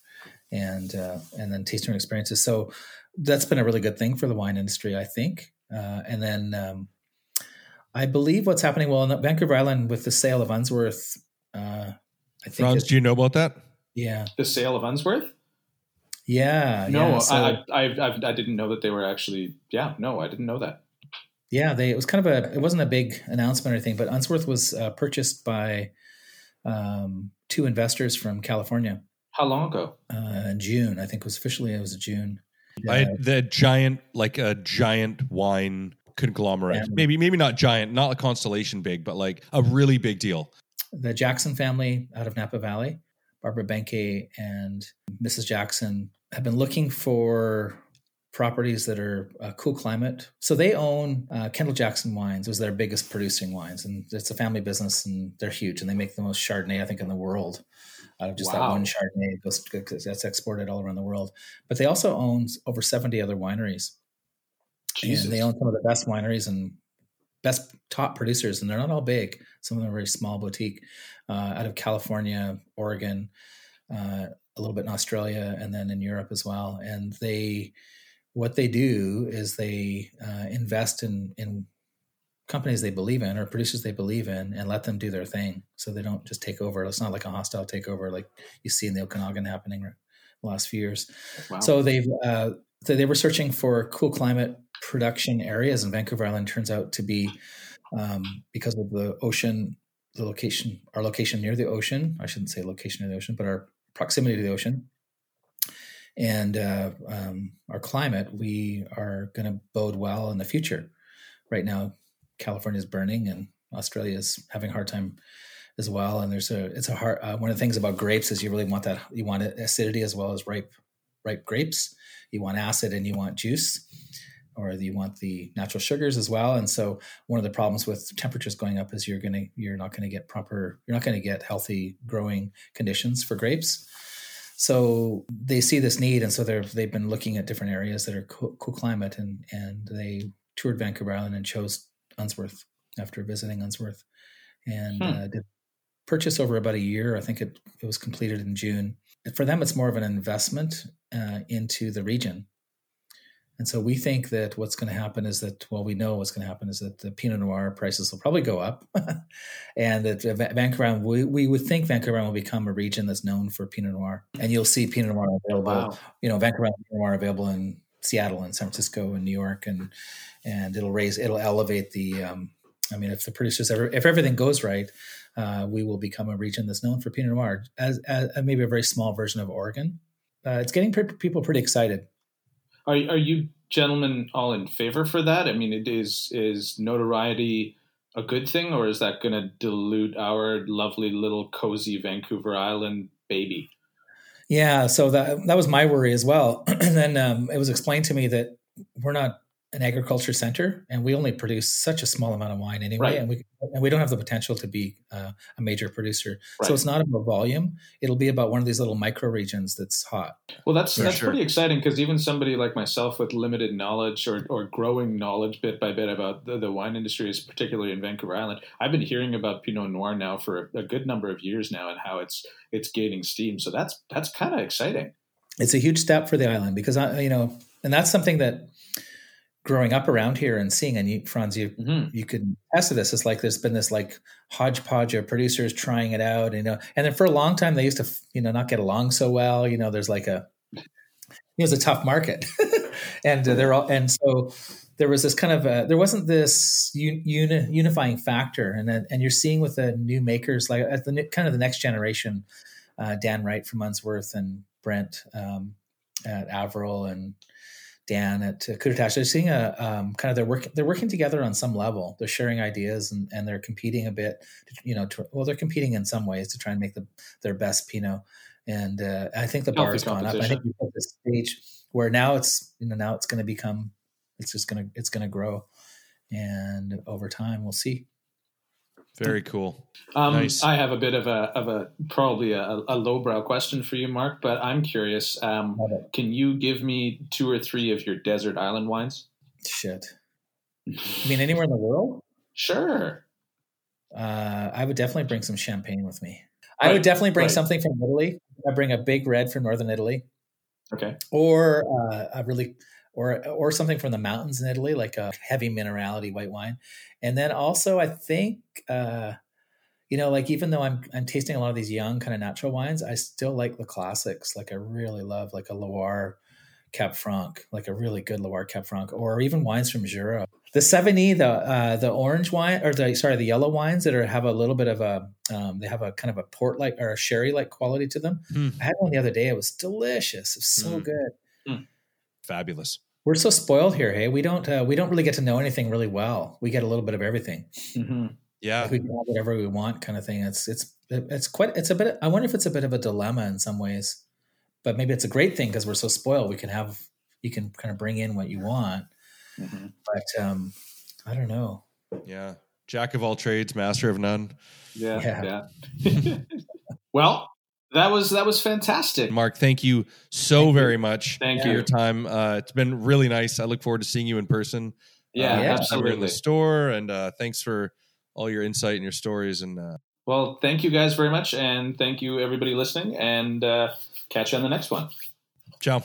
S1: and uh, and then tasting experiences. So that's been a really good thing for the wine industry, I think. Uh, and then um, I believe what's happening well in Vancouver Island with the sale of Unsworth. Uh, I think
S3: Franz, do you know about that?
S1: yeah,
S6: The sale of Unsworth?
S1: yeah,
S6: No,
S1: yeah. So,
S6: I, I, I, I didn't know that they were actually. Yeah, no, I didn't know that.
S1: yeah, they it was kind of a it wasn't a big announcement or anything, but Unsworth was uh, purchased by um, two investors from California
S6: How long ago?
S1: uh, June. I think it was officially it was June.
S3: I the giant like a giant wine conglomerate.
S1: Family.
S3: Maybe maybe not giant, not a constellation big, but like a really big deal.
S1: the Jackson family out of Napa Valley, Barbara Banke and Mrs. Jackson, have been looking for properties that are uh, cool climate. So they own uh, Kendall Jackson Wines was their biggest producing wines, and it's a family business, and they're huge, and they make the most Chardonnay I think in the world. Out of just that one Chardonnay, goes that's exported all around the world. But they also own over seventy other wineries,
S6: Jesus.
S1: and they own some of the best wineries and best top producers, and they're not all big. Some of them are very small boutique, uh, out of California, Oregon, uh, a little bit in Australia, and then in Europe as well. And they, what they do is they uh, invest in in companies they believe in or producers they believe in, and let them do their thing. So they don't just take over. It's not like a hostile takeover like you see in the Okanagan happening the last few years.
S6: Wow.
S1: So they've uh, so they were searching for cool climate production areas, and Vancouver Island turns out to be um, because of the ocean, the location, our location near the ocean. I shouldn't say location near the ocean, but our proximity to the ocean and uh, um, our climate. We are going to bode well in the future. Right now, California is burning, and Australia is having a hard time as well. And there's a it's a hard uh, one of the things about grapes is you really want that you want acidity as well as ripe ripe grapes. You want acid and you want juice, or you want the natural sugars as well. And so one of the problems with temperatures going up is you're gonna you're not going to get proper you're not going to get healthy growing conditions for grapes. So they see this need, and so they're they've been looking at different areas that are cool, cool climate, and and they toured Vancouver Island and chose Unsworth after visiting Unsworth, and
S6: Hmm.
S1: uh, did purchase over about a year. I think it, it was completed in June. For them, it's more of an investment uh, into the region. And so we think that what's going to happen is that, well, we know what's going to happen is that the Pinot Noir prices will probably go up, and that Va- Vancouver, we, we would think Vancouver will become a region that's known for Pinot Noir, and you'll see Pinot Noir available.
S6: wow.
S1: You know, Vancouver Pinot Noir available in Seattle and San Francisco and New York, and and it'll raise, it'll elevate the. Um, I mean, if the producers ever, if everything goes right, uh, we will become a region that's known for Pinot Noir, as, as maybe a very small version of Oregon. Uh, it's getting pe- people pretty excited.
S6: Are are you gentlemen all in favor for that? I mean, it is is notoriety a good thing, or is that going to dilute our lovely little cozy Vancouver Island baby?
S1: Yeah, so that that was my worry as well. and then um, it was explained to me that we're not an agriculture center, and we only produce such a small amount of wine anyway,
S6: Right.
S1: and we and we don't have the potential to be uh, a major producer.
S6: Right.
S1: So it's not about volume; it'll be about one of these little micro regions that's hot.
S6: Well, that's
S3: For
S6: that's
S3: sure.
S6: pretty exciting because even somebody like myself with limited knowledge or, or growing knowledge bit by bit about the, the wine industry, is particularly in Vancouver Island, I've been hearing about Pinot Noir now for a, a good number of years now and how it's it's gaining steam. So that's that's kind of exciting.
S1: It's a huge step for the island because I, you know, and that's something that growing up around here and seeing, and you, Franz, you
S6: hmm
S1: you could attest to this. It's like there's been this like hodgepodge of producers trying it out, you know, and then for a long time they used to, you know, not get along so well. You know, there's like a, it was a tough market, and uh, they're all, and so there was this kind of a, there wasn't this un, uni, unifying factor, and then and you're seeing with the new makers like at the kind of the next generation, uh, Dan Wright from Unsworth and Brent um, at Averill and Dan at Kudatash, they're seeing a um, kind of they're working they're working together on some level. They're sharing ideas and, and they're competing a bit. You know, to, well, they're competing in some ways to try and make the their best Pinot. And uh, I think the bar has gone up. I think at this stage where now it's you know now it's going to become it's just going to it's going to grow, and over time we'll see.
S3: Very cool.
S6: Um,
S3: Nice.
S6: I have a bit of a of a probably a, a lowbrow question for you, Mark, but I'm curious. Um, can you give me two or three of your desert island wines?
S1: Shit. You mean anywhere in the world?
S6: Sure.
S1: Uh, I would definitely bring some champagne with me. I would definitely bring
S6: right.
S1: something from Italy. I bring a big red from northern Italy,
S6: Okay.
S1: or uh, a really, or or something from the mountains in Italy, like a heavy minerality white wine. And then also, I think, uh, you know, like even though I'm I'm tasting a lot of these young kind of natural wines, I still like the classics. Like I really love like a Loire Cab Franc, like a really good Loire Cab Franc, or even wines from Jura. The Savagnin, the uh, the orange wine, or the sorry, the yellow wines that are have a little bit of a, um, they have a kind of a port like or a sherry like quality to them.
S3: Hmm.
S1: I had one the other day; it was delicious. It was so
S3: Mm.
S1: good.
S3: Fabulous.
S1: We're so spoiled here. Hey, we don't uh, we don't really get to know anything really well. We get a little bit of everything.
S6: hmm
S3: Yeah.
S1: Like we can have whatever we want, kind of thing. It's it's it's quite it's a bit. I wonder if it's a bit of a dilemma in some ways, but maybe it's a great thing because we're so spoiled. We can have you can kind of bring in what you want.
S6: Mhm.
S1: But um, I don't know.
S3: Yeah. Jack of all trades, master of none.
S6: Yeah, yeah. well, that was that was fantastic.
S3: Mark, thank you so
S1: Thank you.
S3: very much
S6: Thank
S3: for
S6: you.
S3: your time. Uh, it's been really nice. I look forward to seeing you in person.
S6: Yeah,
S3: uh,
S1: Yeah.
S3: next we're in the store. And uh, thanks for all your insight and your stories. And uh,
S6: Well, thank you guys very much, and thank you everybody listening. And uh, catch you on the next one.
S3: ciao.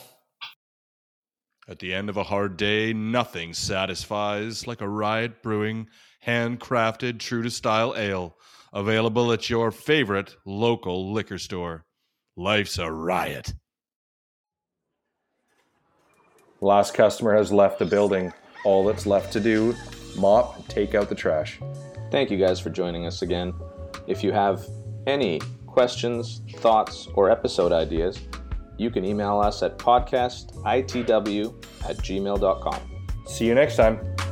S7: At the end of a hard day, nothing satisfies like a Riot Brewing handcrafted true to style ale, available at your favorite local liquor store. Life's a riot.
S8: Last customer has left the building. All that's left to do, mop and take out the trash.
S2: Thank you guys for joining us again. If you have any questions, thoughts, or episode ideas, you can email us at podcastitw at gmail.com.
S8: See you next time.